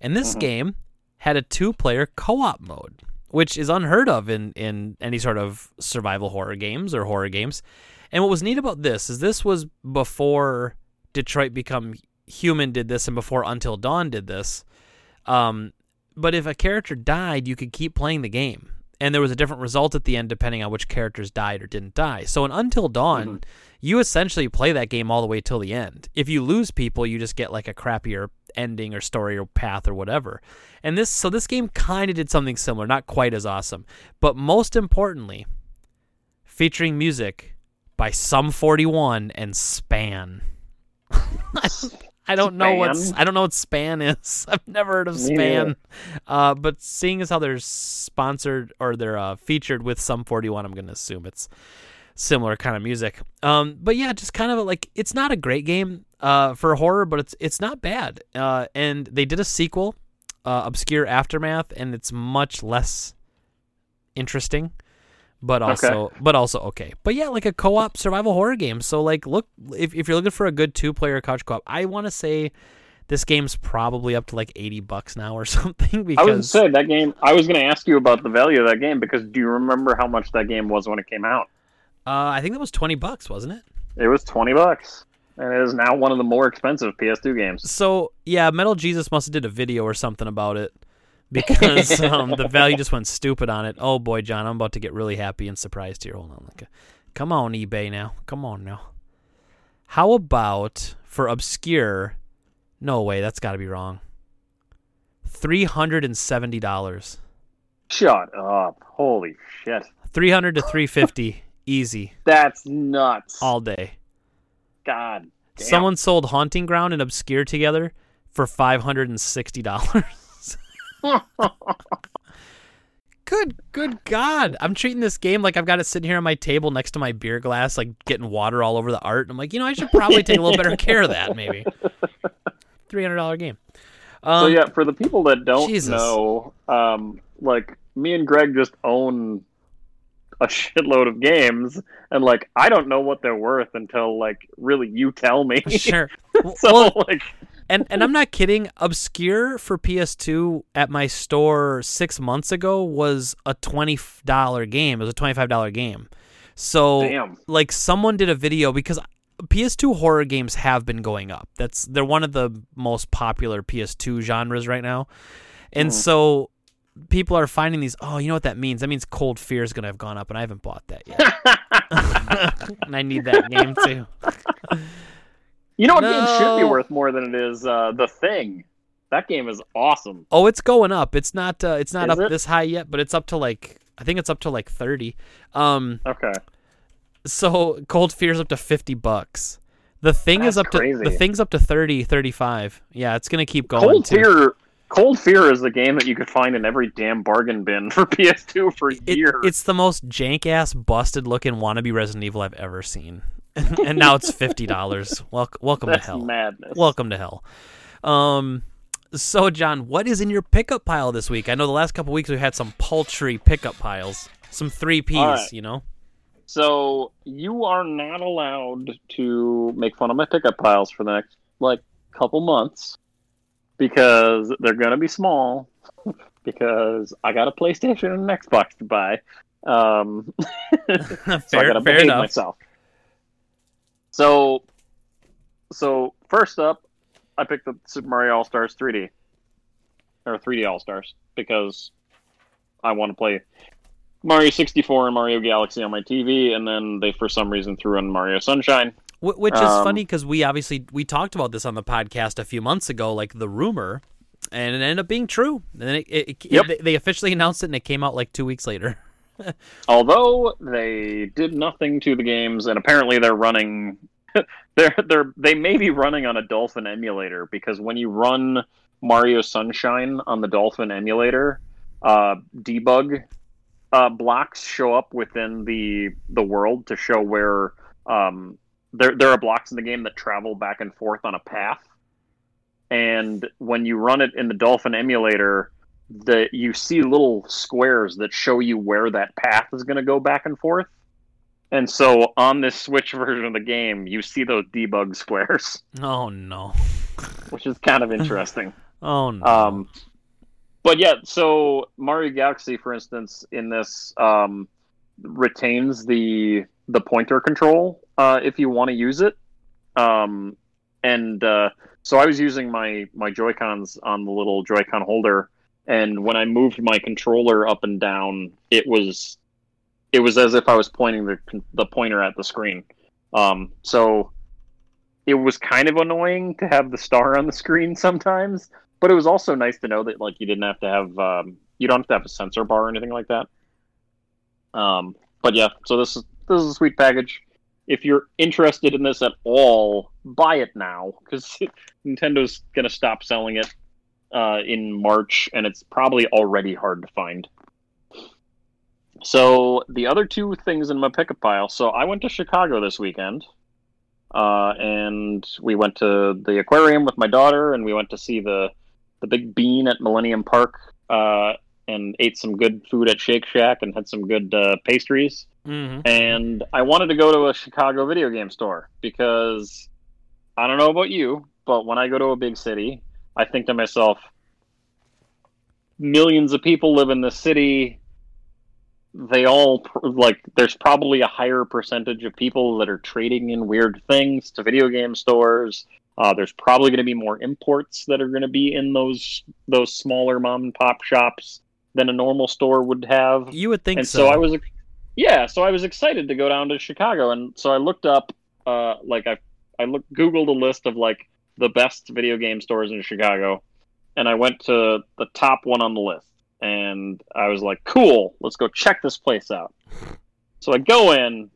and this Mhm. game had a two-player co-op mode, which is unheard of in in any sort of survival horror games or horror games. And what was neat about this is this was before Detroit Become Human did this and before Until Dawn did this. Um, but if a character died, you could keep playing the game. And there was a different result at the end depending on which characters died or didn't die. So in Until Dawn, mm-hmm. you essentially play that game all the way till the end. If you lose people, you just get like a crappier ending or story or path or whatever. And this so this game kind of did something similar, not quite as awesome, but most importantly, featuring music by Sum 41 and Span. [laughs] [laughs] I don't know what Span? I don't know what Span is. [laughs] I've never heard of Span. Uh, but seeing as how they're sponsored or they're uh, featured with Sum 41, I'm going to assume it's similar kind of music. Um, but yeah, just kind of like it's not a great game uh, for horror, but it's it's not bad. Uh, and they did a sequel, uh, Obscure Aftermath, and it's much less interesting, but also but also okay. But yeah, like a co-op survival horror game. So like, look if if you're looking for a good two-player couch co-op, I want to say. This game's probably up to like eighty bucks now or [laughs] something I because was gonna say that game. I was going to ask you about the value of that game because do you remember how much that game was when it came out? uh, I think that was twenty bucks, wasn't it? It was twenty bucks, and it is now one of the more expensive PS2 games. So yeah, Metal Jesus must have did a video or something about it because [laughs] um, the value just went stupid on it. Oh boy, John, I'm about to get really happy and surprised here. Hold on, like, come on, eBay now. Come on now. How about for obscure? No way, that's got to be wrong. Three hundred and seventy dollars. Shut up! Holy shit! Three hundred to three fifty, easy, That's nuts. all day. God. Damn. Someone sold Haunting Ground and Obscure together for five hundred and sixty dollars. Good, good God! I'm treating this game like I've got it sitting here on my table next to my beer glass, like getting water all over the art. and I'm like, you know, I should probably take a little better care of that. Maybe three hundred dollar game. Um, so yeah, for the people that don't Jesus. know, um, like me and Greg just own a [laughs] shitload of games, and like I don't know what they're worth until like really you tell me. sure. [laughs] So well, like, and and I'm not kidding. Obscure for PS2 at my store six months ago was a twenty dollar game. It was a twenty five dollar game. So damn. like someone did a video because PS2 horror games have been going up. That's they're one of the most popular PS2 genres right now. And Mhm. so people are finding these, oh, you know what that means? That means Cold Fear is going to have gone up and I haven't bought that yet. [laughs] [laughs] and I need that game too. [laughs] You know what game should be worth more than it is? Uh, the Thing. That game is awesome. Oh, it's going up. It's not uh, it's not Is up it? this high yet, but it's up to like I think it's up to like 30. Um Okay. so Cold Fear's up to 50 bucks. The thing is That's up to the thing's up to 30, 35. Yeah, it's going to keep going Cold too. Fear. Cold Fear is the game that you could find in every damn bargain bin [laughs] for PS2 for It- years. it's the most jank ass busted looking wannabe Resident Evil I've ever seen. [laughs] and now it's $50. Welcome welcome That's to hell. madness. Welcome to hell. Um so John, what is in your pickup pile this week? I know the last couple weeks we had some paltry pickup piles. Some 3Ps, All right. you know. So you are not allowed to make fun of my pickup piles for the next like couple months because they're gonna be small. [laughs] because I got a PlayStation and an Xbox to buy. Um, [laughs] so I fair gotta fair behave enough. myself. So, so first up, I picked the Super Mario All Stars 3D or 3D All Stars because I want to play Mario 64 and Mario Galaxy on my TV, and then they for some reason threw in Mario Sunshine. Which is Um, funny because we obviously we talked about this on the podcast a few months ago, like the rumor, and it ended up being true. And then it, it, it- Yep. they- they officially announced it, and it came out like two weeks later. [laughs] [laughs] Although they did nothing to the games, and apparently they're running, [laughs] they're they're they may be running on a Dolphin emulator because when you run Mario Sunshine on the Dolphin emulator, uh, debug uh, blocks show up within the the world to show where um, there there are blocks in the game that travel back and forth on a path, and when you run it in the Dolphin emulator, the you see little squares that show you where that path is going to go back and forth. And so on this Switch [laughs] version of the game, you see those debug squares, Oh no! which is kind of interesting. [laughs] Oh no! Um, but yeah, so Mario Galaxy, for instance, in this um, retains the the pointer control uh, if you want to use it. Um, and uh, so I was using my my Joy Cons on the little Joy-Con holder, and when I moved my controller up and down, it was it was as if I was pointing the the pointer at the screen. Um, so it was kind of annoying to have the star on the screen sometimes, but it was also nice to know that like you didn't have to have um, you don't have to have a sensor bar or anything like that. Um, but yeah, so this is this is a sweet package. If you're interested in this at all, buy it now because [laughs] Nintendo's gonna stop selling it uh, in March, and it's probably already hard to find. So the other two things in my pickup pile. So I went to Chicago this weekend, uh, and we went to the aquarium with my daughter, and we went to see the the big bean at Millennium Park, uh, and ate some good food at Shake Shack, and had some good uh, pastries. hmm And I wanted to go to a Chicago video game store because I don't know about you, but when I go to a big city, I think to myself, millions of people live in the city. They all like. There's probably a higher percentage of people that are trading in weird things to video game stores. Uh, there's probably going to be more imports that are going to be in those those smaller mom and pop shops than a normal store would have You would think and so. so. I was, yeah, so I was excited to go down to Chicago, and so I looked up, uh, like I, I looked Googled a list of like the best video game stores in Chicago, and I went to the top one on the list, and I was like, cool, let's go check this place out. So I go in,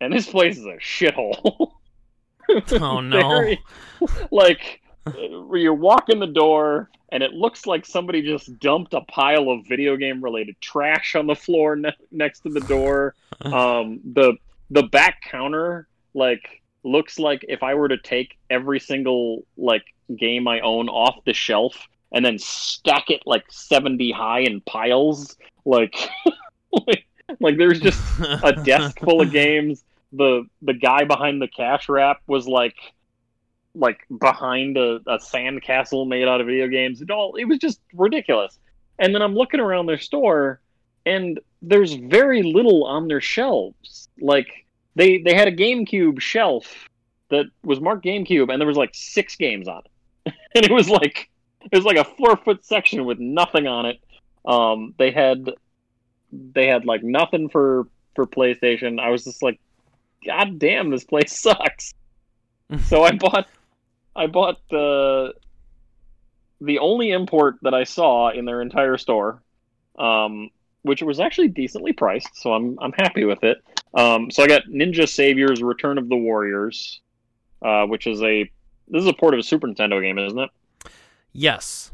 and this place is a shithole. [laughs] Oh, no. Very- like where you walk in the door and it looks like somebody just dumped a pile of video game related trash on the floor ne- next to the door. [laughs] Um, the the back counter like looks like if I were to take every single like game I own off the shelf and then stack it like 70 high in piles like like, [laughs] like there's just a desk full of [laughs] games. The the guy behind the cash wrap was like like behind a, a sand castle made out of video games. It all it was just ridiculous. And then I'm looking around their store and there's very little on their shelves. Like they they had a GameCube shelf that was marked GameCube, and there was like six games on it, [laughs] and it was like it was like a four foot section with nothing on it. Um, they had they had like nothing for for PlayStation. I was just like, God damn, this place [laughs] sucks. so I [laughs] bought I bought the the only import that I saw in their entire store, um, which was actually decently priced. So I'm I'm happy with it. Um, so I got Ninja Saviors: Return of the Warriors, uh, which is a this is a port of a Super Nintendo game, isn't it? Yes,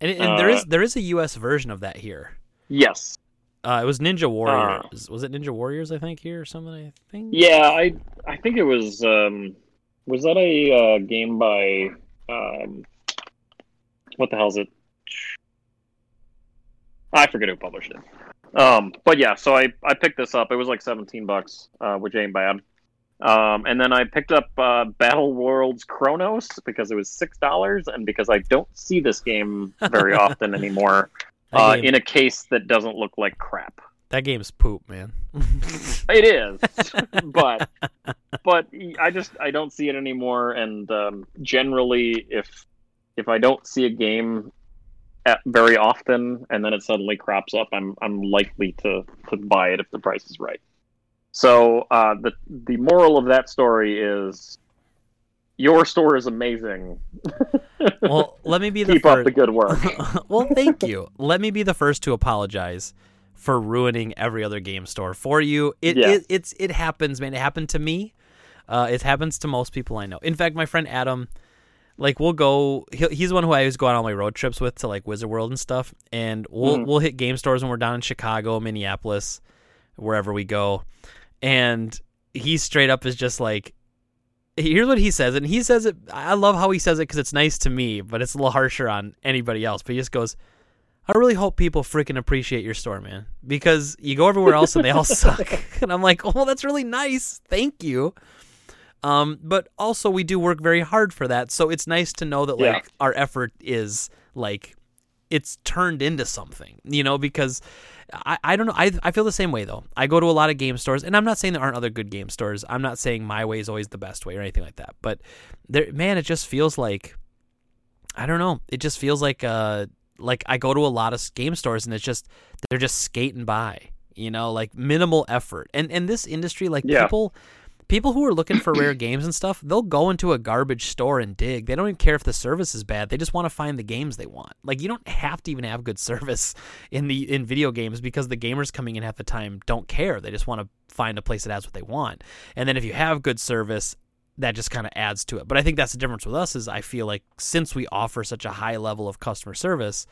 and, and there is there is a U.S. version of that here. Yes, uh, it was Ninja Warriors. Uh, was it Ninja Warriors? I think here or something. I think. Yeah, I I think it was. Um, was that a uh, game by? Um, what the hell is it? I forget who published it. Um, but yeah, so I I picked this up. It was like seventeen bucks, uh, which ain't bad. Um, and then I picked up uh, Battle Worlds Kronos because it was six dollars, and because I don't see this game very [laughs] often anymore uh, in a case that doesn't look like crap. That game's poop, man. [laughs] it is, but but I just I don't see it anymore. And um, generally, if if I don't see a game very often, and then it suddenly crops up, I'm I'm likely to to buy it if the price is right. So uh, the the moral of that story is your store is amazing. [laughs] well, let me be the keep first... up the good work. [laughs] well, thank you. Let me be the first to apologize for ruining every other game store for you. It, yeah. it it's it happens, man. It happened to me. Uh, it happens to most people I know. In fact, my friend Adam, like we'll go. he's the one who I always go on all my road trips with to like Wizard World and stuff. And we'll mm. we'll hit game stores when we're down in Chicago, Minneapolis, wherever we go. And he straight up is just like, here's what he says, and he says it. I love how he says it because it's nice to me, but it's a little harsher on anybody else. But he just goes, "I really hope people freaking appreciate your store, man, because you go everywhere else and they all [laughs] suck." [laughs] and I'm like, "Oh, that's really nice. Thank you." Um, but also we do work very hard for that, so it's nice to know that like yeah. our effort is like it's turned into something, you know, because I, I don't know. I, I feel the same way though. I go to a lot of game stores, and I'm not saying there aren't other good game stores. I'm not saying my way is always the best way or anything like that. But there, man, it just feels like I don't know. It just feels like uh like I go to a lot of game stores, and it's just they're just skating by. You know, like minimal effort. And and this industry, like yeah. people people who are looking for rare [coughs] games and stuff, they'll go into a garbage store and dig. They don't even care if the service is bad. They just want to find the games they want. Like you don't have to even have good service in the in video games because the gamers coming in half the time don't care. They just want to find a place that has what they want. And then if you have good service, that just kind of adds to it. But I think that's the difference with us is I feel like since we offer such a high level of customer service,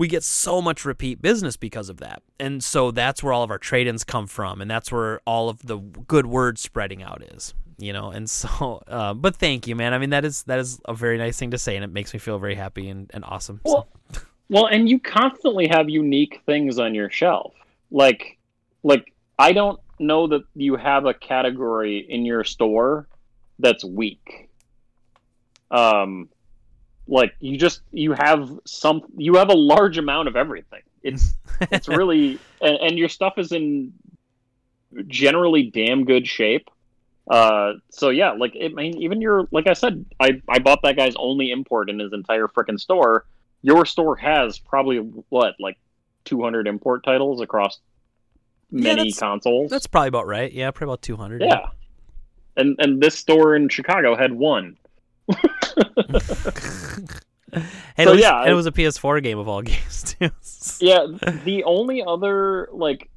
we get so much repeat business because of that. And so that's where all of our trade ins come from. And that's where all of the good word spreading out is. You know, and [laughs] so, uh, but thank you, man. I mean, that is that is a very nice thing to say, and it makes me feel very happy and, and awesome. Well, so. well, and you constantly have unique things on your shelf. Like, like I don't know that you have a category in your store that's weak. Um, like you just you have some you have a large amount of everything. It's [laughs] it's really and, and, your stuff is in generally damn good shape. Uh so yeah like it I mean even your like i said i i bought that guy's only import in his entire freaking store. Your store has probably what like 200 import titles across many yeah, consoles? that's probably about right. Yeah probably about 200 yeah. yeah. And and this store in chicago had one [laughs] hey, so, yeah, it was a PS4 game of all [laughs] games too. yeah, the only other like,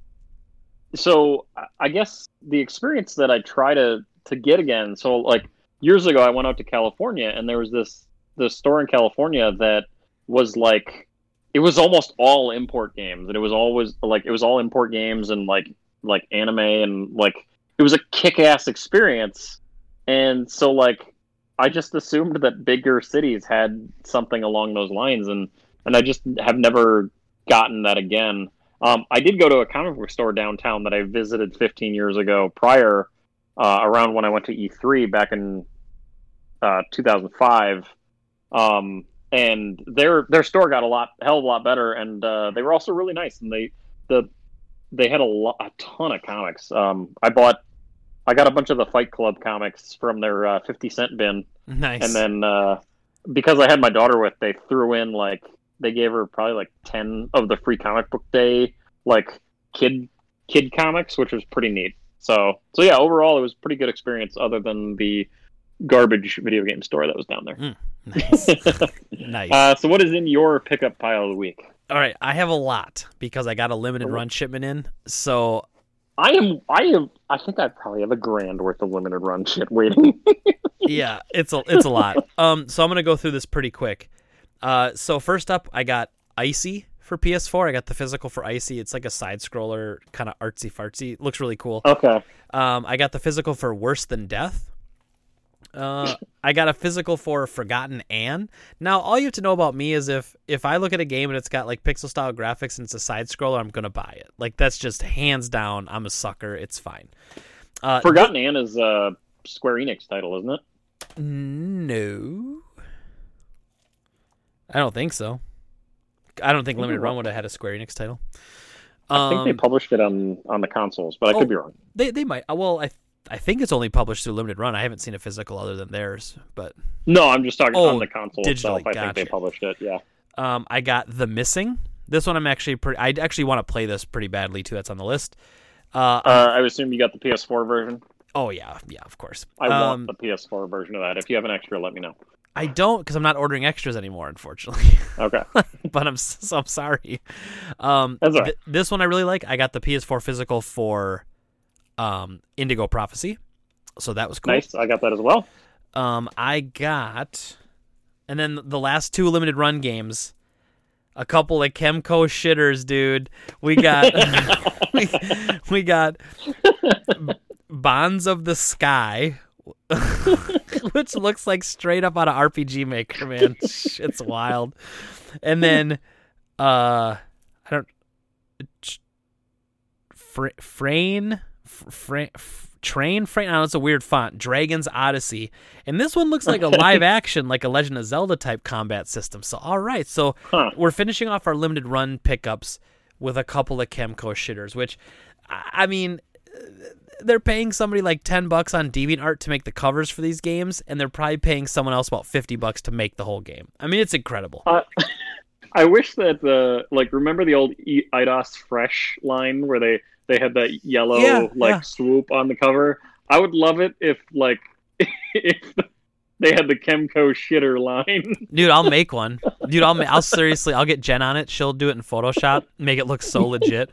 so I guess the experience that I try to to get again. So like years ago, I went out to California, and there was this this store in California that was like it was almost all import games, and it was always like it was all import games and like like anime and like it was a kick ass experience. And so like I just assumed that bigger cities had something along those lines, and and I just have never gotten that again. Um, I did go to a comic book store downtown that I visited 15 years ago, prior uh, around when I went to E3 back in uh, 2005, um, and their their store got a lot hell of a lot better, and uh, they were also really nice, and they the they had a lot a ton of comics. Um, I bought I got a bunch of the Fight Club comics from their uh, fifty cent bin, Nice. and then uh, because I had my daughter with, they threw in like they gave her probably like ten of the free comic book day like kid kid comics, which was pretty neat. So so yeah, overall it was a pretty good experience. Other than the garbage video game store that was down there. [laughs] nice. nice. uh, so what is in your pickup pile of the week? All right, I have a lot because I got a limited run shipment in. So I am. I am. I think I probably have a grand worth of limited run shit waiting. [laughs] yeah, it's a it's a lot. Um, so I'm gonna go through this pretty quick. Uh, so first up, I got Icey for PS4. I got the physical for Icey. It's like a side scroller, kind of artsy fartsy. Looks really cool. okay. Um, I got the physical for Worse Than Death. Uh, I got a physical for Forgotten Anne. Now, all you have to know about me is if if I look at a game and it's got like pixel style graphics and it's a side scroller, I'm gonna buy it. Like that's just hands down. I'm a sucker. It's fine. Uh, Forgotten Anne is a Square Enix title, isn't it? No, I don't think so. I don't think Limited Run would have had a Square Enix title. I think they Um, published it on on the consoles, but I oh, could be wrong. they they might. uh, Well, I I think it's only published through Limited Run. I haven't seen a physical other than theirs, but No, I'm just talking Oh, on the console digitally, itself. I think they published it. Yeah. Um, I got The Missing. This one I'm actually pretty. I actually want to play this pretty badly too. That's on the list. Uh, Uh, I assume you got the PS4 version. oh yeah, yeah, of course. I um, want the PS4 version of that. If you have an extra, let me know. I don't because I'm not ordering extras anymore, unfortunately. Okay. [laughs] but I'm so I'm sorry. Um, That's all right. th- this one I really like. I got the PS4 physical for um, Indigo Prophecy, so that was cool. nice. I got that as well. Um, I got, and then the last two limited run games, a couple of Kemco shitters, dude. We got, [laughs] [laughs] we, we got Bonds of the Sky, [laughs] which looks like straight up out of RPG Maker, man. it's wild. And then, uh, I don't, Fra- Frane, Fra- Train. I don't it's a weird font. Dragon's Odyssey, and this one looks like a live [laughs] action, like a Legend of Zelda type combat system. So, all right, so Huh. we're finishing off our limited run pickups with a couple of Kemco shitters, which, I mean, they're paying somebody like 10 bucks on DeviantArt to make the covers for these games, and they're probably paying someone else about 50 bucks to make the whole game. I mean, it's incredible. Uh, [laughs] I wish that the like remember the old E- Eidos Fresh line where they they had that yellow Yeah, like yeah. swoop on the cover. I would love it if like [laughs] if they had the Kemco shitter line. Dude, I'll make one. Dude, I'll I'll seriously, I'll get Jen on it. She'll do it in Photoshop, make it look so [laughs] legit.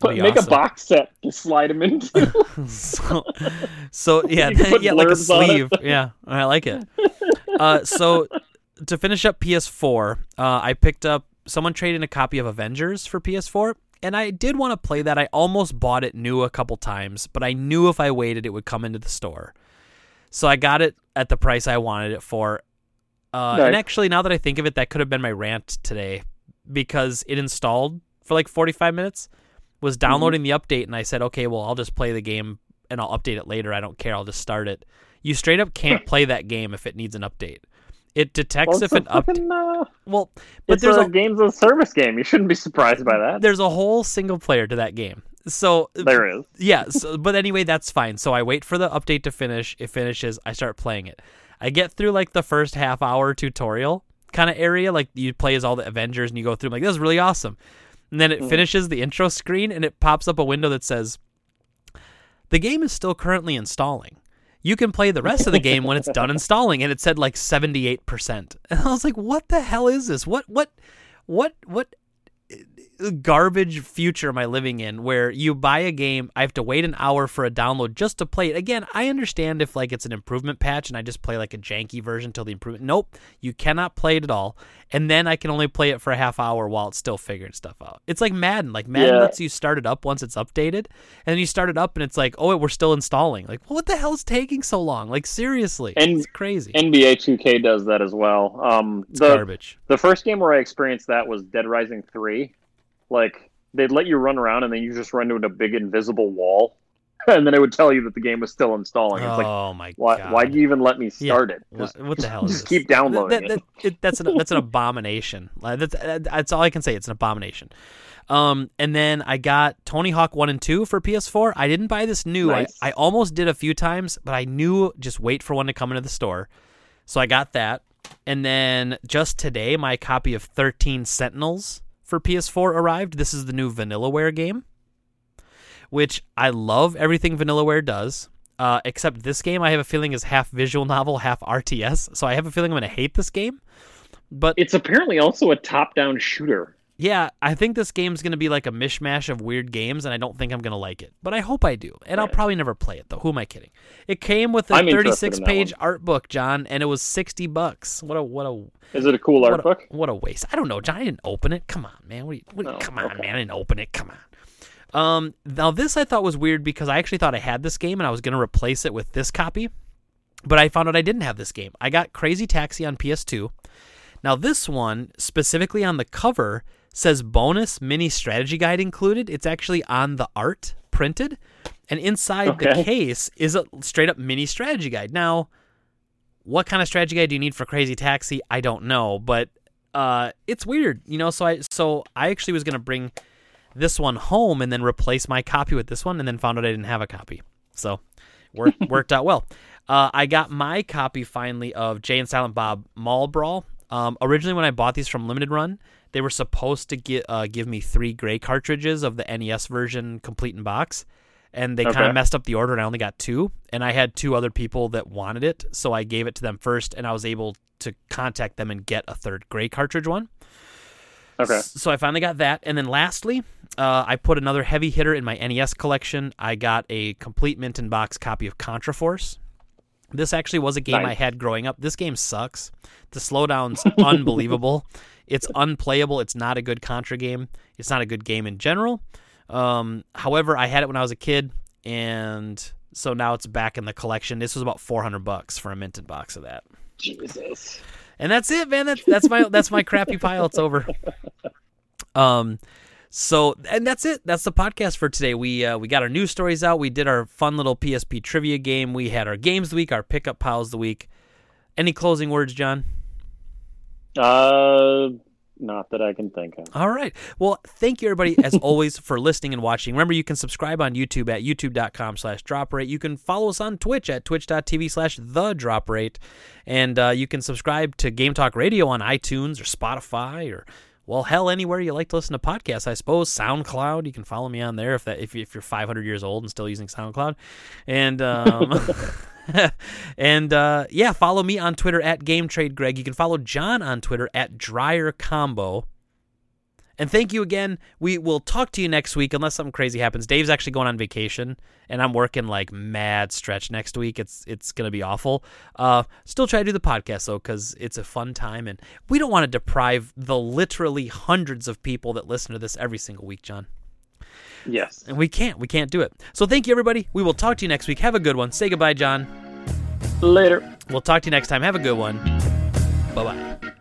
But That'd be make a box set to slide them into. [laughs] so, so yeah, You yeah, like a blurbs on it. sleeve. Yeah, I like it. Uh, so to finish up PS4, uh, I picked up. Someone traded a copy of Avengers for PS4, and I did want to play that. I almost bought it new a couple times, but I knew if I waited, it would come into the store. So I got it at the price I wanted it for. Uh, Nice. And actually, now that I think of it, that could have been my rant today because it installed for like 45 minutes, was downloading the update, and I said, okay, well, I'll just play the game and I'll update it later. I don't care. I'll just start it. You straight up can't [laughs] play that game if it needs an update. It detects Well, if it's an update. uh, Well, but there's a, a, games as a service game. You shouldn't be surprised by that. there's a whole single player to that game. So There is. yeah, so, but anyway, that's fine. So I wait for the update to finish. It finishes. I start playing it. I get through like the first half hour tutorial kind of area. Like you play as all the Avengers and you go through. I'm like, this is really awesome. And then it Mhm. finishes the intro screen and it pops up a window that says, the game is still currently installing. You can play the rest of the game when it's done installing. And it said like 78%. And I was like, what the hell is this? What, what, what, what garbage future am I living in where you buy a game, I have to wait an hour for a download just to play it. Again, I understand if like it's an improvement patch and I just play like a janky version till the improvement. Nope, you cannot play it at all. And then I can only play it for a half hour while it's still figuring stuff out. It's like Madden. Like Madden Yeah. lets you start it up once it's updated, and then you start it up and it's like, oh, we're still installing. Like, what the hell is taking so long? Like seriously, And- it's crazy. NBA 2K does that as well. Um, the garbage. the first game where I experienced that was Dead Rising 3. Like they'd let you run around and then you just run into a big invisible wall, [laughs] and then it would tell you that the game was still installing. It's like oh my why god! why'd you even let me start it? What, Just, what the hell is just this? keep downloading That- that- it- that's an that's an [laughs] abomination. That's that's all I can say. It's an abomination. Um, and then I got Tony Hawk 1 and 2 for PS4. I didn't buy this new. Nice. I, I almost did a few times, but I knew just wait for one to come into the store. So I got that. And then just today, my copy of 13 Sentinels for PS4 arrived. This is the new Vanillaware game, which I love everything Vanillaware does. Uh, except this game, I have a feeling is half visual novel, half RTS. So I have a feeling I'm going to hate this game. But It's apparently also a top-down shooter. Yeah, I think this game's going to be like a mishmash of weird games, and I don't think I'm going to like it. But I hope I do. And I'll probably never play it, though. Who am I kidding? It came with a I'm 36 in that page art book, John, and it was 60 bucks. What a what a Is it a cool art a, book? what a waste. I don't know, John. I didn't open it. Come on, man. What, you- what, Oh, come on, okay. man. I didn't open it. Come on. Um, now this I thought was weird because I actually thought I had this game and I was going to replace it with this copy, but I found out I didn't have this game. I got Crazy Taxi on PS2. Now this one specifically on the cover says bonus mini strategy guide included. It's actually on the art printed, and inside the case is a straight up mini strategy guide. Now, what kind of strategy guide do you need for Crazy Taxi? I don't know, but uh, it's weird, you know. So I so I actually was gonna bring this one home and then replace my copy with this one, and then found out I didn't have a copy. So worked [laughs] worked out well. Uh, I got my copy finally of Jay and Silent Bob Mall Brawl. Um, originally, when I bought these from Limited Run, they were supposed to get, uh, give me three gray cartridges of the NES version complete in box, and they kind of messed up the order, and I only got two. And I had two other people that wanted it, so I gave it to them first, and I was able to contact them and get a third gray cartridge one. Okay. So I finally got that, and then lastly, uh, I put another heavy hitter in my NES collection. I got a complete mint in box copy of Contra Force. This actually was a game I had growing up. This game sucks. The slowdown's [laughs] unbelievable. It's unplayable. It's not a good Contra game. It's not a good game in general. Um, however, I had it when I was a kid, and so now it's back in the collection. This was about 400 bucks for a minted box of that. Jesus. And that's it, man. That's that's my that's my crappy pile. It's over. [laughs] Um, so and that's it. That's the podcast for today. We uh, we got our news stories out. We did our fun little PSP trivia game. We had our games of the week, our pickup piles of the week. Any closing words, John? Uh, not that I can think of. All right. Well, thank you everybody as [laughs] always for listening and watching. Remember, you can subscribe on YouTube at youtube.com slash drop rate. You can follow us on Twitch at twitch.tv slash the drop rate. And uh, you can subscribe to Game Talk Radio on iTunes or Spotify or well, hell, anywhere you like to listen to podcasts, I suppose. SoundCloud, you can follow me on there if that if, if you're 500 years old and still using SoundCloud, and um, [laughs] and uh, yeah, follow me on Twitter at Game Trade Greg. You can follow John on Twitter at Dryer Combo. And thank you again. We will talk to you next week unless something crazy happens. Dave's actually going on vacation, and I'm working like mad stretch next week. It's it's gonna be awful. Uh, still try to do the podcast though because it's a fun time, and we don't want to deprive the literally hundreds of people that listen to this every single week, John. Yes. And we can't. We can't do it. So thank you, everybody. We will talk to you next week. Have a good one. Say goodbye, John. Later. We'll talk to you next time. Have a good one. Bye bye.